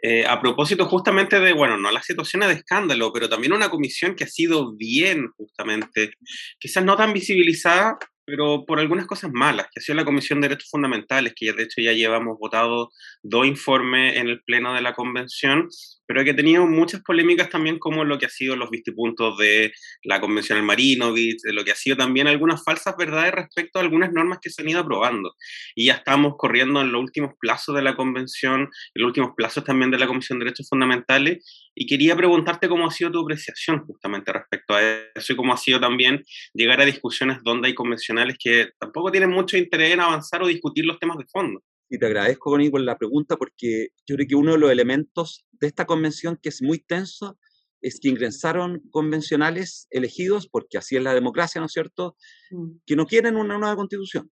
Eh, a propósito justamente de, bueno, no las situaciones de escándalo, pero también una comisión que ha sido bien, justamente, quizás no tan visibilizada, pero por algunas cosas malas, que ha sido la Comisión de Derechos Fundamentales, que ya de hecho ya llevamos votado dos informes en el Pleno de la Convención, pero que ha tenido muchas polémicas también como lo que ha sido los vistipuntos de la Convención del Marinovich, de lo que ha sido también algunas falsas verdades respecto a algunas normas que se han ido aprobando. Y ya estamos corriendo en los últimos plazos de la Convención, en los últimos plazos también de la Comisión de Derechos Fundamentales, y quería preguntarte cómo ha sido tu apreciación justamente respecto a eso y cómo ha sido también llegar a discusiones donde hay convencionales que tampoco tienen mucho interés en avanzar o discutir los temas de fondo. Y te agradezco, Connie, por la pregunta, porque yo creo que uno de los elementos de esta convención que es muy tenso es que ingresaron convencionales elegidos, porque así es la democracia, ¿no es cierto?, mm. que no quieren una nueva constitución.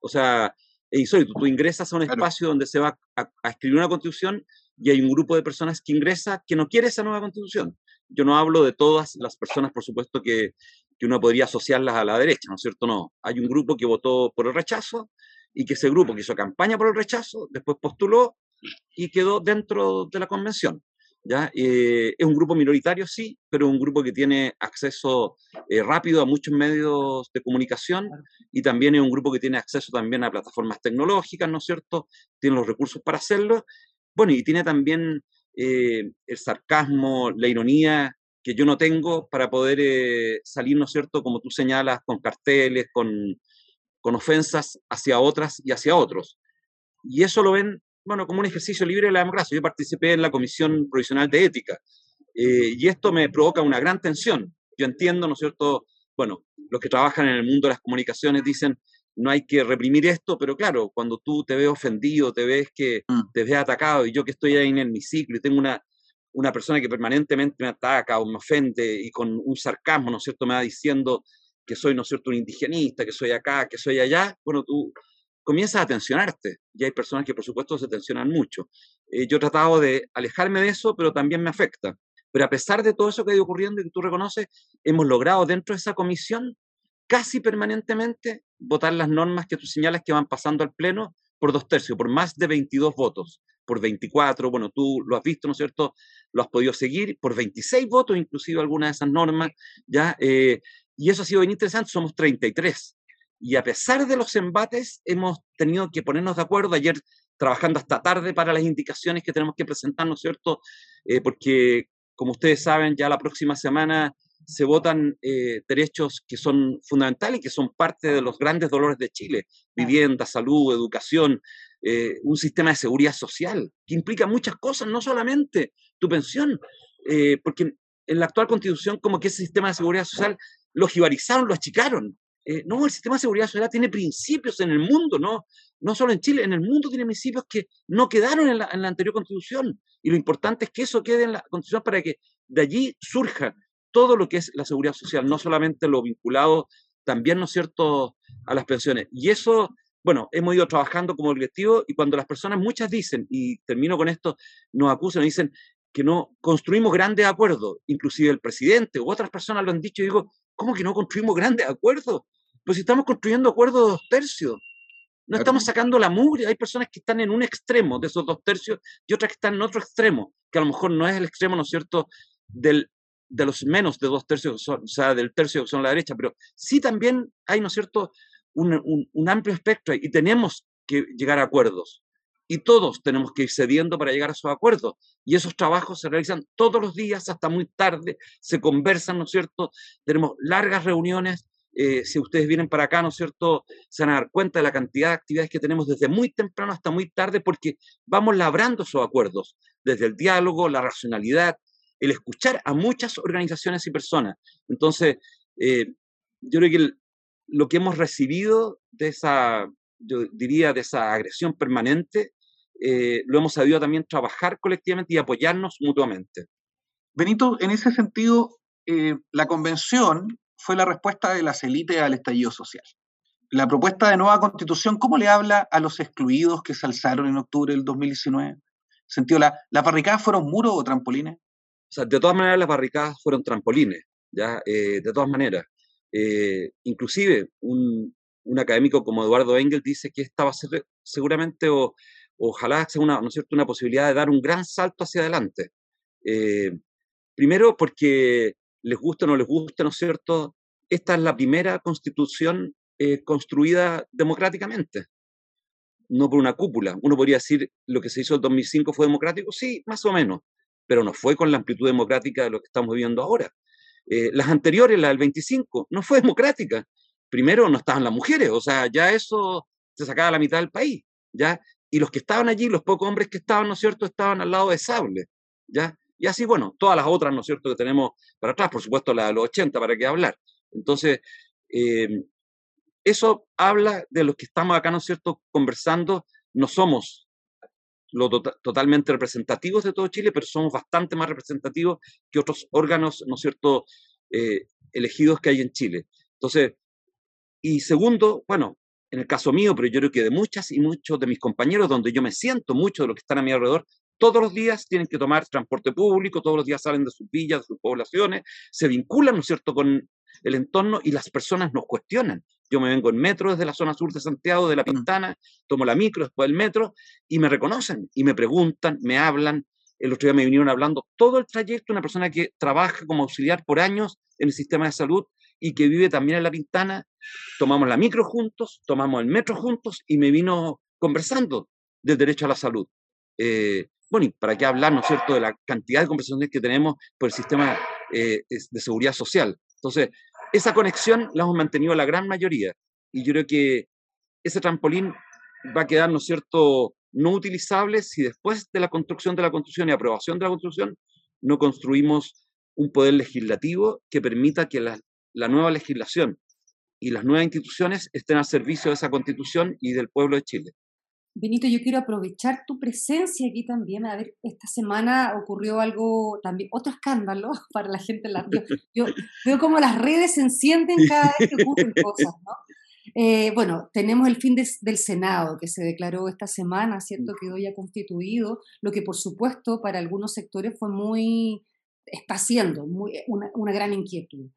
O sea, y tú, tú ingresas a un espacio donde se va a, escribir una constitución y hay un grupo de personas que ingresa que no quiere esa nueva constitución. Yo no hablo de todas las personas, por supuesto, que, que uno podría asociarlas a la derecha, ¿no es cierto? No. Hay un grupo que votó por el rechazo y que ese grupo que hizo campaña por el rechazo, después postuló y quedó dentro de la convención. ¿ya? Eh, es un grupo minoritario, sí, pero un grupo que tiene acceso eh, rápido a muchos medios de comunicación y también es un grupo que tiene acceso también a plataformas tecnológicas, ¿no es cierto? Tiene los recursos para hacerlo. Bueno, y tiene también eh, el sarcasmo, la ironía que yo no tengo para poder salir, ¿no es cierto?, como tú señalas, con carteles, con, con ofensas hacia otras y hacia otros. Y eso lo ven, bueno, como un ejercicio libre de la democracia. Yo participé en la Comisión Provisional de Ética eh, y esto me provoca una gran tensión. Yo entiendo, ¿no es cierto? Bueno, los que trabajan en el mundo de las comunicaciones dicen, no hay que reprimir esto, pero claro, cuando tú te ves ofendido, te ves que mm. te ves atacado y yo que estoy ahí en el hemiciclo y tengo una, una persona que permanentemente me ataca o me ofende y con un sarcasmo, ¿no es cierto?, me va diciendo que soy, ¿no es cierto?, un indigenista, que soy acá, que soy allá, bueno, tú comienzas a tensionarte. Y hay personas que, por supuesto, se tensionan mucho. Eh, yo he tratado de alejarme de eso, pero también me afecta. Pero a pesar de todo eso que ha ido ocurriendo y que tú reconoces, hemos logrado dentro de esa comisión casi permanentemente votar las normas que tú señalas que van pasando al Pleno por dos tercios, por más de 22 votos, por 24, bueno, tú lo has visto, ¿no es cierto? Lo has podido seguir, por 26 votos, inclusive algunas de esas normas, ya, eh, y eso ha sido bien interesante, somos 33. Y a pesar de los embates, hemos tenido que ponernos de acuerdo. Ayer trabajando hasta tarde para las indicaciones que tenemos que presentar, ¿no es cierto? Eh, porque, como ustedes saben, ya la próxima semana se votan eh, derechos que son fundamentales y que son parte de los grandes dolores de Chile. Vivienda, salud, educación, eh, un sistema de seguridad social, que implica muchas cosas, no solamente tu pensión, porque en la actual constitución como que ese sistema de seguridad social lo jibarizaron, lo achicaron. Eh, no, el sistema de seguridad social tiene principios en el mundo, no, no solo en Chile, en el mundo tiene principios que no quedaron en la, anterior constitución. Y lo importante es que eso quede en la constitución para que de allí surja todo lo que es la seguridad social, no solamente lo vinculado también, ¿no es cierto?, a las pensiones. Y eso, bueno, hemos ido trabajando como colectivo y cuando las personas, muchas dicen, y termino con esto, nos acusan, nos dicen que no construimos grandes acuerdos, inclusive el presidente u otras personas lo han dicho, y digo, ¿Cómo que no construimos grandes acuerdos? Pues si estamos construyendo acuerdos de dos tercios. No estamos sacando la mugre. Hay personas que están en un extremo de esos dos tercios y otras que están en otro extremo, que a lo mejor no es el extremo, ¿no es cierto?, del, de los menos de dos tercios, o sea, del tercio que son la derecha, pero sí también hay, ¿no es cierto?, un, un amplio espectro y tenemos que llegar a acuerdos y todos tenemos que ir cediendo para llegar a esos acuerdos. Y esos trabajos se realizan todos los días hasta muy tarde, se conversan, ¿no es cierto? Tenemos largas reuniones. Eh, si ustedes vienen para acá, ¿no es cierto? Se van a dar cuenta de la cantidad de actividades que tenemos desde muy temprano hasta muy tarde porque vamos labrando esos acuerdos, desde el diálogo, la racionalidad, el escuchar a muchas organizaciones y personas. Entonces, eh, yo creo que lo que hemos recibido de esa, yo diría, de esa agresión permanente, eh, lo hemos sabido también trabajar colectivamente y apoyarnos mutuamente. Benito, en ese sentido, eh, la convención fue la respuesta de las élites al estallido social. La propuesta de nueva constitución, ¿cómo le habla a los excluidos que se alzaron en octubre del 2019? sentido, ¿la, ¿las barricadas fueron muros o trampolines? O sea, de todas maneras las barricadas fueron trampolines, ¿ya? Eh, de todas maneras. Eh, inclusive un, un, académico como Eduardo Engel dice que esta va a ser seguramente o ojalá sea una, ¿no cierto? una posibilidad de dar un gran salto hacia adelante. Eh, primero porque les gusta o no les gusta, ¿no es cierto? Esta es la primera constitución construida democráticamente no por una cúpula. Uno podría decir, lo que se hizo en 2005 fue democrático, sí, más o menos, pero no fue con la amplitud democrática de lo que estamos viviendo ahora. Eh, las anteriores, la del 25, no fue democrática. Primero no estaban las mujeres, o sea, ya eso se sacaba la mitad del país, ¿ya? Y los que estaban allí, los pocos hombres que estaban, ¿no es cierto?, estaban al lado de Sable, ¿ya? Y así, bueno, todas las otras, ¿no es cierto?, que tenemos para atrás, por supuesto la de los 80, para qué hablar. Entonces, eh, eso habla de los que estamos acá, ¿no es cierto?, conversando. No somos lo tota-, totalmente representativos de todo Chile, pero somos bastante más representativos que otros órganos, ¿no es cierto?, eh, elegidos que hay en Chile. Entonces, y segundo, bueno, en el caso mío, pero yo creo que de muchas y muchos de mis compañeros, donde yo me siento mucho de los que están a mi alrededor, todos los días tienen que tomar transporte público, todos los días salen de sus villas, de sus poblaciones, se vinculan, ¿no es cierto?, con el entorno y las personas nos cuestionan. Yo me vengo en metro desde la zona sur de Santiago, de La mm. Pintana, tomo la micro, después el metro, y me reconocen y me preguntan, me hablan. El otro día me vinieron hablando todo el trayecto, una persona que trabaja como auxiliar por años en el sistema de salud y que vive también en La Pintana. Tomamos la micro juntos, tomamos el metro juntos y me vino conversando del derecho a la salud. Eh, y para qué hablar, ¿no es cierto?, de la cantidad de conversaciones que tenemos por el sistema eh, de seguridad social. Entonces, esa conexión la hemos mantenido la gran mayoría. Y yo creo que ese trampolín va a quedar, ¿no es cierto?, no utilizable si después de la construcción de la construcción y aprobación de la construcción no construimos un poder legislativo que permita que la, la nueva legislación y las nuevas instituciones estén al servicio de esa constitución y del pueblo de Chile. Benito, yo quiero aprovechar tu presencia aquí también. A ver, esta semana ocurrió algo también, otro escándalo para la gente. La, yo, veo como las redes se encienden cada vez que ocurren cosas, ¿no? Eh, bueno, tenemos el fin del Senado que se declaró esta semana, ¿cierto? Quedó ya constituido, lo que por supuesto para algunos sectores fue muy, está siendo muy, una, una gran inquietud.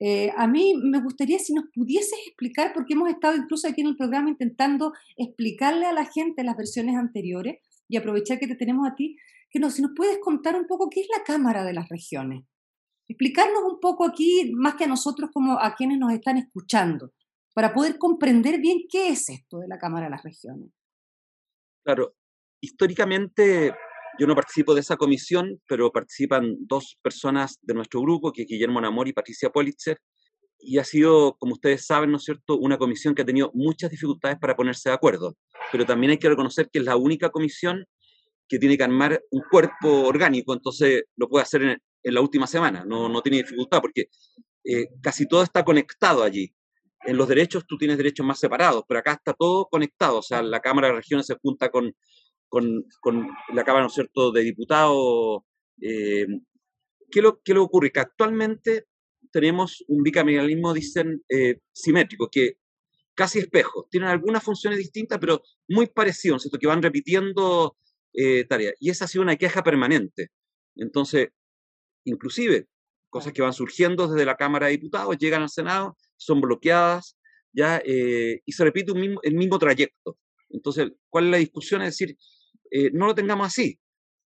Eh, a mí me gustaría si nos pudieses explicar, porque hemos estado incluso aquí en el programa intentando explicarle a la gente las versiones anteriores y aprovechar que te tenemos a ti, que si nos puedes contar un poco qué es la Cámara de las Regiones. Explicarnos un poco aquí, más que a nosotros como a quienes nos están escuchando, para poder comprender bien qué es esto de la Cámara de las Regiones. Claro, históricamente yo no participo de esa comisión, pero participan dos personas de nuestro grupo, que es Guillermo Namor y Patricia Politzer, y ha sido, como ustedes saben, ¿no es cierto?, una comisión que ha tenido muchas dificultades para ponerse de acuerdo, pero también hay que reconocer que es la única comisión que tiene que armar un cuerpo orgánico, entonces lo puede hacer en, la última semana, no, no tiene dificultad, porque eh, casi todo está conectado allí. En los derechos tú tienes derechos más separados, pero acá está todo conectado, o sea, la Cámara de Regiones se junta con con, con la Cámara, ¿no es cierto?, de Diputados. Eh, ¿qué, lo, ¿Qué le ocurre? Que actualmente tenemos un bicameralismo, dicen, eh, simétrico, que casi espejo. Tienen algunas funciones distintas, pero muy parecidos, ¿cierto? que van repitiendo eh, tareas. Y esa ha sido una queja permanente. Entonces, inclusive, cosas que van surgiendo desde la Cámara de Diputados, llegan al Senado, son bloqueadas, ya, y se repite un mismo, el mismo trayecto. Entonces, ¿cuál es la discusión? Es decir, eh, no lo tengamos así.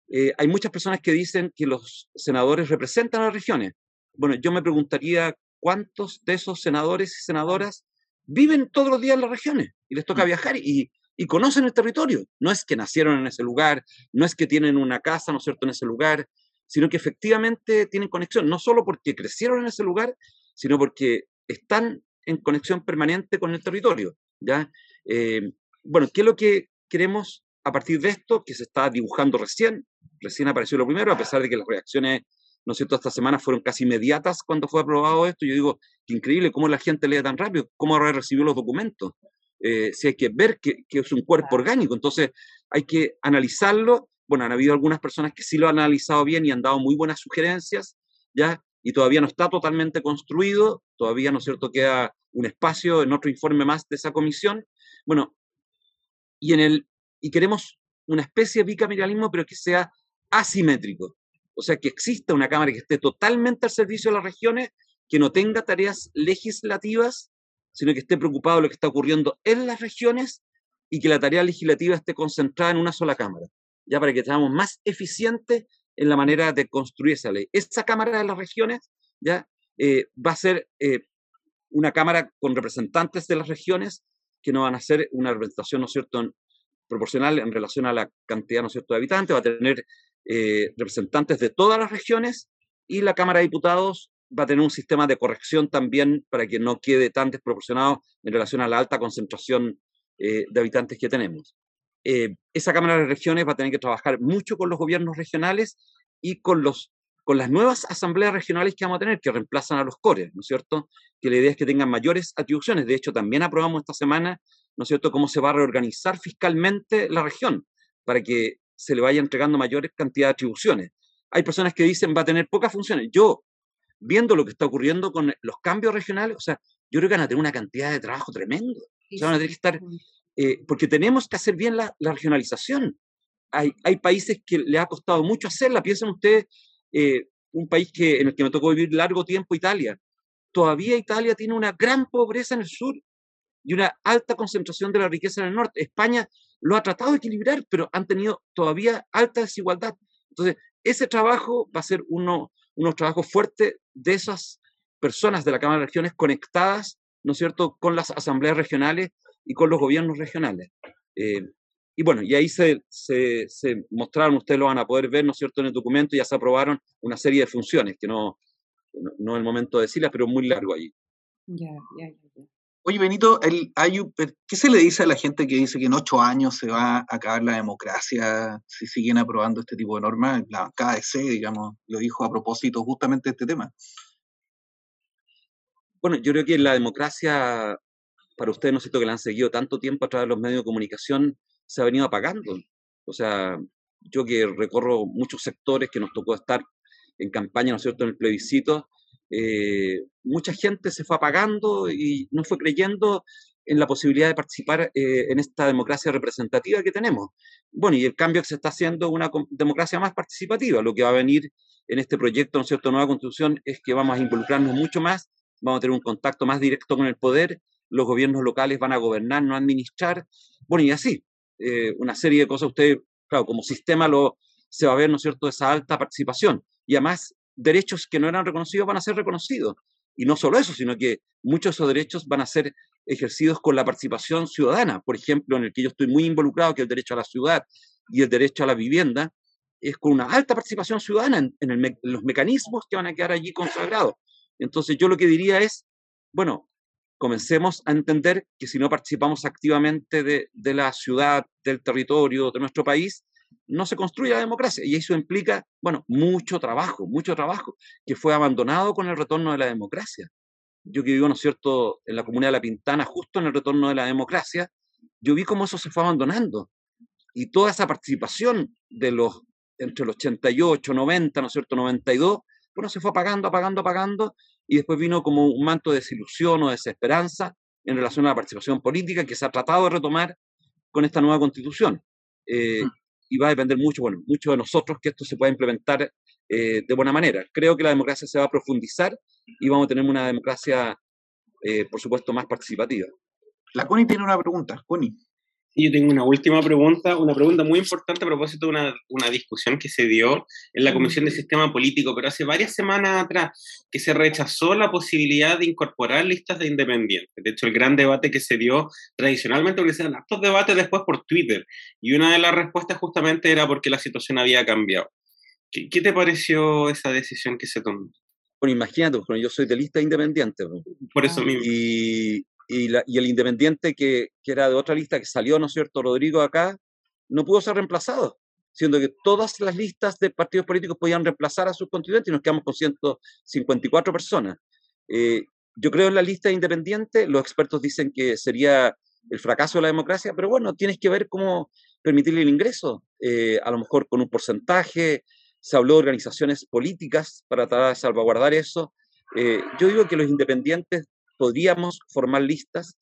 Eh, hay muchas personas que dicen que los senadores representan a las regiones. Bueno, yo me preguntaría cuántos de esos senadores y senadoras viven todos los días en las regiones y les toca mm. viajar y, y conocen el territorio. No es que nacieron en ese lugar, no es que tienen una casa, ¿no es cierto?, en ese lugar, sino que efectivamente tienen conexión, no solo porque crecieron en ese lugar, sino porque están en conexión permanente con el territorio. ¿ya? Eh, bueno, ¿qué es lo que queremos a partir de esto que se está dibujando recién, recién apareció lo primero, a pesar de que las reacciones, ¿no es cierto?, esta semana fueron casi inmediatas cuando fue aprobado esto. Yo digo, qué increíble cómo la gente lee tan rápido, cómo habrá recibido los documentos. Eh, si hay que ver que, que, es un cuerpo orgánico, entonces hay que analizarlo. Bueno, han habido algunas personas que sí lo han analizado bien y han dado muy buenas sugerencias, ¿ya? Y todavía no está totalmente construido, todavía, ¿no es cierto?, queda un espacio en otro informe más de esa comisión. Bueno, y en el y queremos una especie de bicameralismo, pero que sea asimétrico. O sea, que exista una Cámara que esté totalmente al servicio de las regiones, que no tenga tareas legislativas, sino que esté preocupado de lo que está ocurriendo en las regiones y que la tarea legislativa esté concentrada en una sola Cámara, ya para que seamos más eficientes en la manera de construir esa ley. Esa Cámara de las regiones ya eh, va a ser eh, una Cámara con representantes de las regiones que no van a ser una representación, ¿no es cierto?, proporcional en relación a la cantidad, ¿no es cierto?, de habitantes, va a tener eh, representantes de todas las regiones y la Cámara de Diputados va a tener un sistema de corrección también para que no quede tan desproporcionado en relación a la alta concentración de habitantes que tenemos. esa Cámara de Regiones va a tener que trabajar mucho con los gobiernos regionales y con los con las nuevas asambleas regionales que vamos a tener, que reemplazan a los cores, ¿no es cierto? Que la idea es que tengan mayores atribuciones. De hecho, también aprobamos esta semana, ¿no es cierto?, cómo se va a reorganizar fiscalmente la región para que se le vaya entregando mayores cantidades de atribuciones. Hay personas que dicen va a tener pocas funciones. Yo, viendo lo que está ocurriendo con los cambios regionales, o sea, yo creo que van a tener una cantidad de trabajo tremendo. O sea, van a tener que estar, eh, porque tenemos que hacer bien la, regionalización. Hay, hay países que le ha costado mucho hacerla. Piensen ustedes eh, un país que, en el que me tocó vivir largo tiempo, Italia. Todavía Italia tiene una gran pobreza en el sur y una alta concentración de la riqueza en el norte. España lo ha tratado de equilibrar, pero han tenido todavía alta desigualdad. Entonces, ese trabajo va a ser uno, unos trabajos fuertes de esas personas de la Cámara de Regiones conectadas, ¿no es cierto?, con las asambleas regionales y con los gobiernos regionales. Eh, y bueno, y ahí se, se, mostraron, ustedes lo van a poder ver, ¿no es cierto?, en el documento ya se aprobaron una serie de funciones, que no, no, es el momento de decirlas, pero muy largo allí. Ya, ya, ya. Oye, Benito, ¿qué se le dice a la gente que dice que en ocho años se va a acabar la democracia si siguen aprobando este tipo de normas? La KDC, digamos, lo dijo a propósito justamente este tema. Bueno, yo creo que la democracia, para ustedes, ¿no es cierto?, que la han seguido tanto tiempo a través de los medios de comunicación, se ha venido apagando. O sea, yo que recorro muchos sectores que nos tocó estar en campaña, ¿no es cierto?, en el plebiscito, eh, mucha gente se fue apagando y no fue creyendo en la posibilidad de participar eh, en esta democracia representativa que tenemos. Bueno, y el cambio que se está haciendo una democracia más participativa. Lo que va a venir en este proyecto, ¿no es cierto?, nueva constitución, es que vamos a involucrarnos mucho más, vamos a tener un contacto más directo con el poder, los gobiernos locales van a gobernar, no administrar, bueno, y así. Eh, una serie de cosas, usted, claro, como sistema lo, se va a ver, ¿no es cierto?, esa alta participación. Y además, derechos que no eran reconocidos van a ser reconocidos. Y no solo eso, sino que muchos de esos derechos van a ser ejercidos con la participación ciudadana. Por ejemplo, en el que yo estoy muy involucrado, que es el derecho a la ciudad y el derecho a la vivienda, es con una alta participación ciudadana en, en los mecanismos que van a quedar allí consagrados. Entonces yo lo que diría es, bueno, comencemos a entender que si no participamos activamente de, la ciudad, del territorio, de nuestro país, no se construye la democracia. Y eso implica, bueno, mucho trabajo, mucho trabajo, que fue abandonado con el retorno de la democracia. Yo que vivo, ¿no cierto?, en la comunidad de La Pintana, justo en el retorno de la democracia, yo vi cómo eso se fue abandonando. Y toda esa participación de los, entre el 88, 90, ¿no es cierto?, 92, bueno, se fue apagando, apagando, apagando, y después vino como un manto de desilusión o desesperanza en relación a la participación política que se ha tratado de retomar con esta nueva constitución. Eh, mm. Y va a depender mucho, bueno, mucho de nosotros que esto se pueda implementar eh, de buena manera. Creo que la democracia se va a profundizar y vamos a tener una democracia, eh, por supuesto, más participativa. La Connie tiene una pregunta. Connie. Y yo tengo una última pregunta, una pregunta muy importante a propósito de una, una, discusión que se dio en la Comisión de Sistema Político, pero hace varias semanas atrás, que se rechazó la posibilidad de incorporar listas de independientes. De hecho, el gran debate que se dio tradicionalmente, porque se dan estos debates después por Twitter, y una de las respuestas justamente era porque la situación había cambiado. ¿Qué, qué te pareció esa decisión que se tomó? Bueno, imagínate, porque yo soy de lista independiente. Por eso mismo. Y, y, el independiente que, era de otra lista que salió, ¿no es cierto?, Rodrigo acá, no pudo ser reemplazado, siendo que todas las listas de partidos políticos podían reemplazar a sus constituyentes y nos quedamos con 154 personas. Eh, yo creo en la lista independiente, los expertos dicen que sería el fracaso de la democracia, pero bueno, tienes que ver cómo permitirle el ingreso, eh, a lo mejor con un porcentaje, se habló de organizaciones políticas para tratar de salvaguardar eso. Eh, yo digo que los independientes podríamos formar listas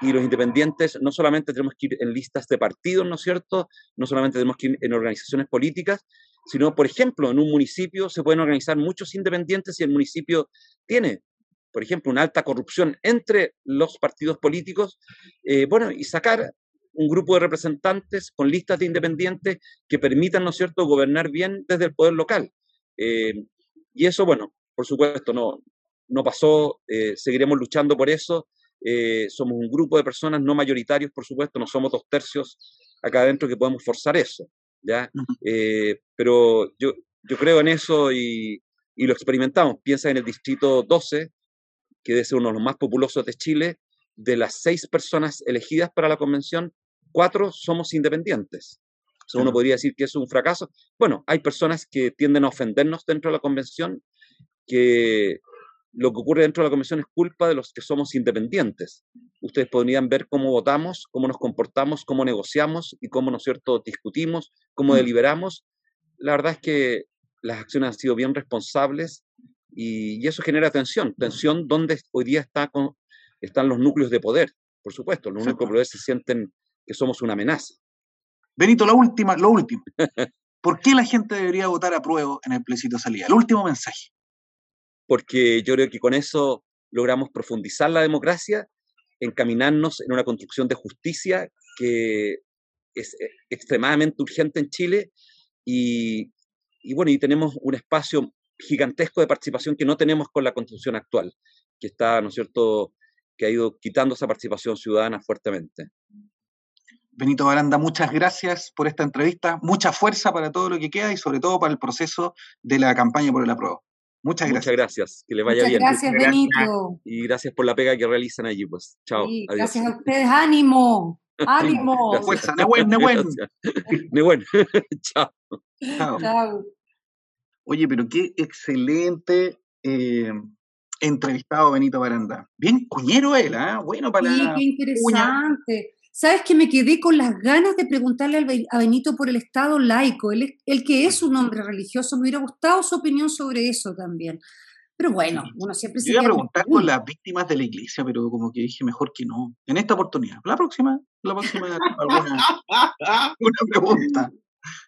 y los independientes no solamente tenemos que ir en listas de partidos, ¿no es cierto? No solamente tenemos que ir en organizaciones políticas, sino, por ejemplo, en un municipio se pueden organizar muchos independientes y el municipio tiene, por ejemplo, una alta corrupción entre los partidos políticos, eh, bueno, y sacar un grupo de representantes con listas de independientes que permitan, ¿no es cierto?, gobernar bien desde el poder local. Eh, y eso, bueno, por supuesto, no, no pasó, eh, seguiremos luchando por eso. somos un grupo de personas no mayoritarios, por supuesto, no somos dos tercios acá adentro que podemos forzar eso. ¿ya? Eh, pero yo, yo creo en eso y, y, lo experimentamos. Piensa en el distrito 12, que debe ser uno de los más populosos de Chile. De las seis personas elegidas para la convención, cuatro somos independientes. O uno podría decir que es un fracaso. Bueno, hay personas que tienden a ofendernos dentro de la convención, que lo que ocurre dentro de la convención es culpa de los que somos independientes. Ustedes podrían ver cómo votamos, cómo nos comportamos, cómo negociamos y cómo, ¿no es cierto?, discutimos, cómo mm. deliberamos. La verdad es que las acciones han sido bien responsables y, eso genera tensión. Tensión donde hoy día está con, están los núcleos de poder, por supuesto. Los núcleos de poder se sienten que somos una amenaza. Benito, la última, lo último. ¿Por qué la gente debería votar a prueba en el plebiscito de salida? El último mensaje porque yo creo que con eso logramos profundizar la democracia, encaminarnos en una construcción de justicia que es eh, extremadamente urgente en Chile y, bueno, y tenemos un espacio gigantesco de participación que no tenemos con la constitución actual, que está, ¿no es cierto?, que ha ido quitando esa participación ciudadana fuertemente. Benito Baranda, muchas gracias por esta entrevista, mucha fuerza para todo lo que queda y sobre todo para el proceso de la campaña por el apruebo. Muchas gracias. Muchas gracias. Que le vaya Muchas bien. Gracias, Benito. Y gracias por la pega que realizan allí, pues. Chao. gracias a ustedes. Ánimo. Ánimo. Fuerza. Nehuen, Nehuen. Nehuen. Chao. Chao. Chao. Oye, pero qué excelente eh, entrevistado Benito Baranda. Bien cuñero él, ¿ah? Bueno para sí, qué interesante. ¿Sabes que me quedé con las ganas de preguntarle a Benito por el Estado laico? Él, el que es un hombre religioso, me hubiera gustado su opinión sobre eso también. Pero bueno, uno siempre se. Yo iba a preguntar con las víctimas de la iglesia, pero como que dije mejor que no. En esta oportunidad. La próxima, la próxima, alguna, una pregunta.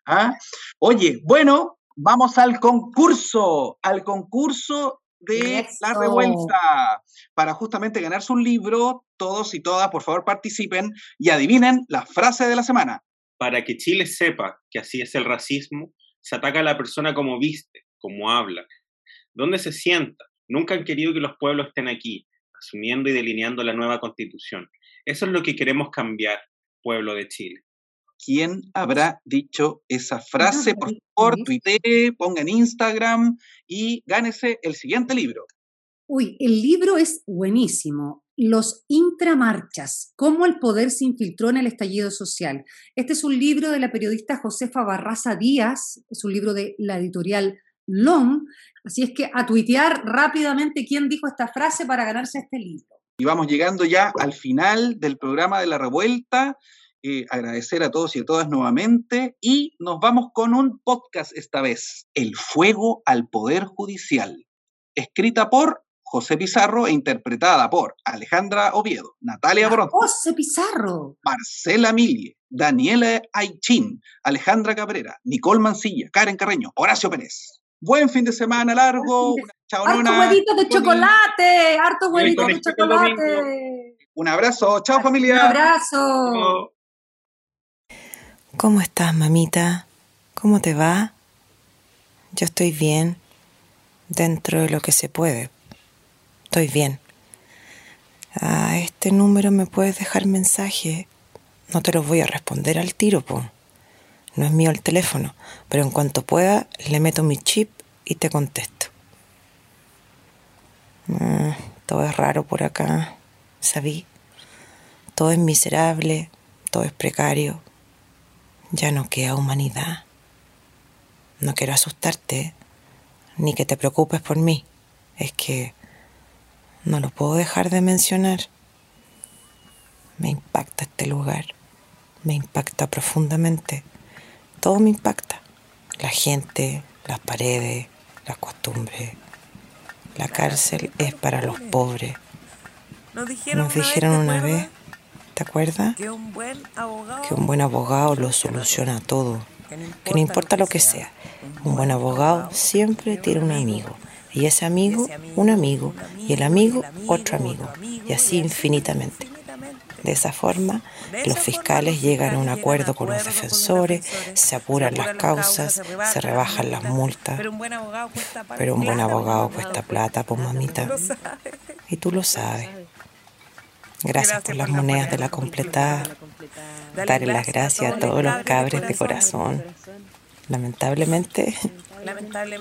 ¿Ah? Oye, bueno, vamos al concurso, al concurso de la revuelta para justamente ganarse un libro. Todos y todas, por favor, participen y adivinen la frase de la semana. Para que Chile sepa que así es el racismo, se ataca a la persona como viste, como habla, dónde se sienta. Nunca han querido que los pueblos estén aquí, asumiendo y delineando la nueva constitución. Eso es lo que queremos cambiar, pueblo de Chile. ¿Quién habrá dicho esa frase? Por favor, tuitee, ponga en Instagram y gánese el siguiente libro. Uy, el libro es buenísimo. Los intramarchas, cómo el poder se infiltró en el estallido social. Este es un libro de la periodista Josefa Barraza Díaz, es un libro de la editorial LOM, así es que a tuitear rápidamente quién dijo esta frase para ganarse este libro. Y vamos llegando ya al final del programa de la revuelta. Eh, agradecer a todos y a todas nuevamente y nos vamos con un podcast esta vez, El Fuego al Poder Judicial, escrita por José Pizarro e interpretada por Alejandra Oviedo, Natalia Bronte, José Pizarro, Marcela Mille, Daniela Aichín, Alejandra Cabrera, Nicole Mancilla, Karen Carreño, Horacio Pérez. Buen fin de semana largo. Chao, harto huevito de chocolate, harto huevito de chocolate. Un abrazo, chao familia. Un abrazo. ¿Cómo estás, mamita? ¿Cómo te va? Yo estoy bien, dentro de lo que se puede. Estoy bien. A este número me puedes dejar mensaje. No te lo voy a responder al tiro, po. No es mío el teléfono, pero en cuanto pueda le meto mi chip y te contesto. Mm, todo es raro por acá, ¿sabí? Todo es miserable, todo es precario ya no queda humanidad. No quiero asustarte, ni que te preocupes por mí. Es que no lo puedo dejar de mencionar. Me impacta este lugar, me impacta profundamente. Todo me impacta. La gente, las paredes, las costumbres. La cárcel es para los pobres. Nos dijeron una vez ¿Te acuerdas? Que un buen abogado, Que un buen abogado lo soluciona todo. Que no importa lo que sea. Un buen abogado siempre tiene un amigo. Y ese amigo, un amigo. Y el amigo, otro amigo. Y así infinitamente. De esa forma, los fiscales llegan a un acuerdo con los defensores, se apuran las causas, se rebajan las multas. Pero un buen abogado cuesta Pero un buen abogado cuesta plata, pues mamita. Y tú lo sabes. Gracias por las monedas de la completada. Darle las gracias a todos los cabres de corazón. Lamentablemente,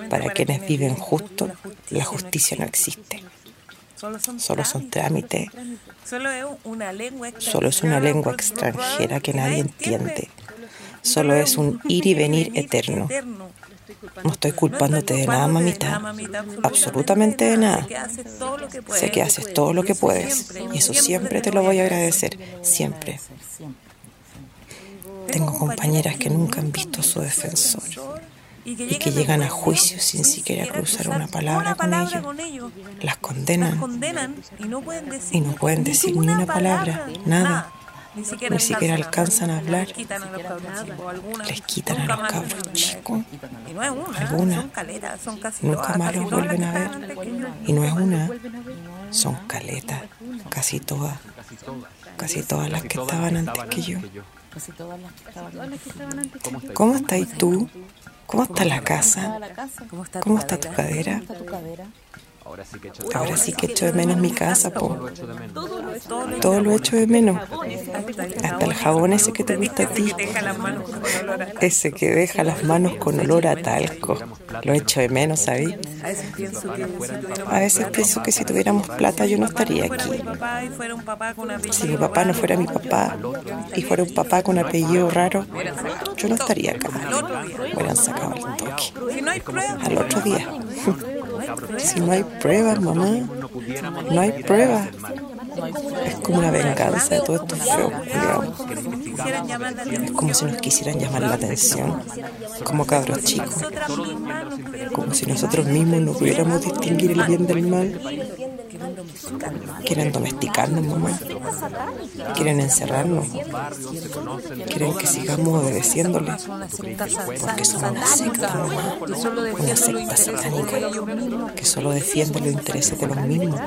para quienes viven justo, la justicia no existe. Solo son trámites. Solo es una lengua Solo es una lengua extranjera que nadie entiende. Solo es un ir y venir eterno. No estoy culpándote de nada, mamita. Absolutamente de nada. Sé que haces todo lo que puedes. Y eso siempre te lo voy a agradecer. Siempre. Tengo compañeras que nunca han visto a su defensor y que llegan a juicio sin siquiera cruzar una palabra con ellos. Las condenan y no pueden decir ni una palabra, nada. Ni siquiera, alcanzan a hablar. Les quitan a los cabros chicos. Algunas. Nunca más los vuelven a ver. Y no es una. Son caletas. Casi todas. Casi todas las que estaban antes que yo. ¿Cómo estás tú? ¿Cómo está la casa? ¿Cómo está tu cadera? Ahora sí que echo de menos mi casa, po. Todo lo echo de menos. Hasta el jabón ese que te gusta a ti. Ese que deja las manos con olor a talco. Lo echo de menos, ¿sabes? A veces pienso que si tuviéramos plata yo no estaría aquí. Si mi papá no fuera mi papá y fuera un papá con apellido raro, yo no estaría acá. Me hubieran sacado el toque. Al otro día. Si no hay pruebas, mamá, no hay pruebas. Es como una venganza de todo esto feo, Es como si nos quisieran llamar la atención, como cabros chicos. Como si nosotros mismos no pudiéramos distinguir el bien del mal. Quieren domesticarnos, mamá. Quieren encerrarnos. Quieren que sigamos obedeciéndole. Porque son una secta, mamá. Una secta satánica que solo defiende los intereses de los mismos.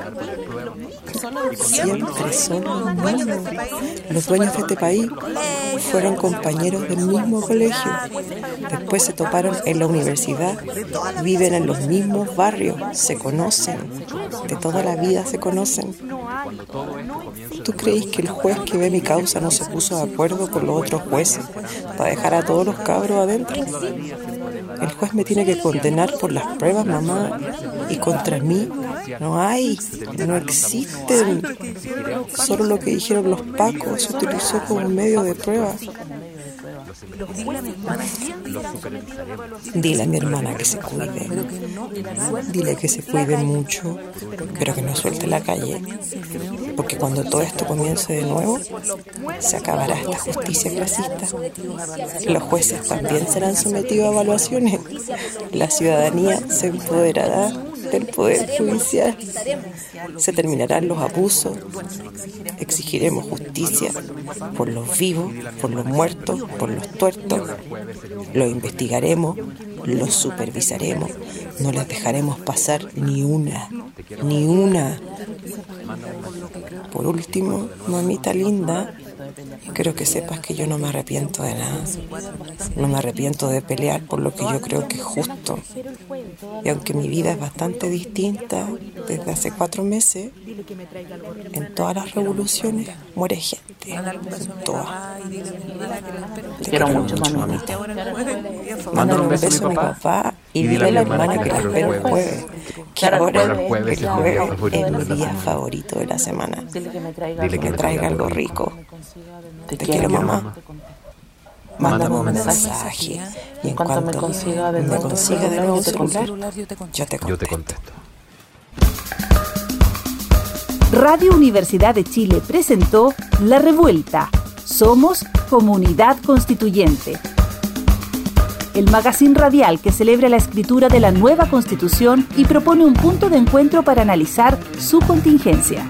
Siempre son los mismos. Los dueños de este país fueron compañeros del mismo colegio. Después se toparon en la universidad. Viven en los mismos barrios. Se conocen. De toda la vida se conocen. ¿Tú crees que el juez que ve mi causa no se puso de acuerdo con los otros jueces para dejar a todos los cabros adentro? El juez me tiene que condenar por las pruebas, mamá, y contra mí no hay, no existen. Solo lo que dijeron los pacos se utilizó como medio de prueba. Dile a mi hermana que se cuide. Dile que se cuide mucho, pero que no suelte la calle. Porque cuando todo esto comience de nuevo, se acabará esta justicia clasista. Los jueces también serán sometidos a evaluaciones. La ciudadanía se empoderará del Poder Judicial. Se terminarán los abusos. Exigiremos justicia por los vivos, por los muertos, por los tuertos. Lo investigaremos, lo supervisaremos. No les dejaremos pasar ni una, ni una. Por último, mamita linda, Quiero que sepas que yo no me arrepiento de nada. No me arrepiento de pelear por lo que yo creo que es justo. Y aunque mi vida es bastante distinta desde hace cuatro meses, en todas las revoluciones muere gente. En todas. Te quiero mucho, mamita. Mándale un beso a mi papá y dile a la hermana que la espero el jueves. Que ahora el jueves es mi día favorito de la semana. Dile que me traiga algo rico. Te, quiero, mamá. Mándame un mensaje. Y en cuanto me consiga de nuevo, de nuevo celular, yo te contesto. Yo te contesto. Radio Universidad de Chile presentó La Revuelta. Somos Comunidad Constituyente. El magazine radial que celebra la escritura de la nueva constitución y propone un punto de encuentro para analizar su contingencia.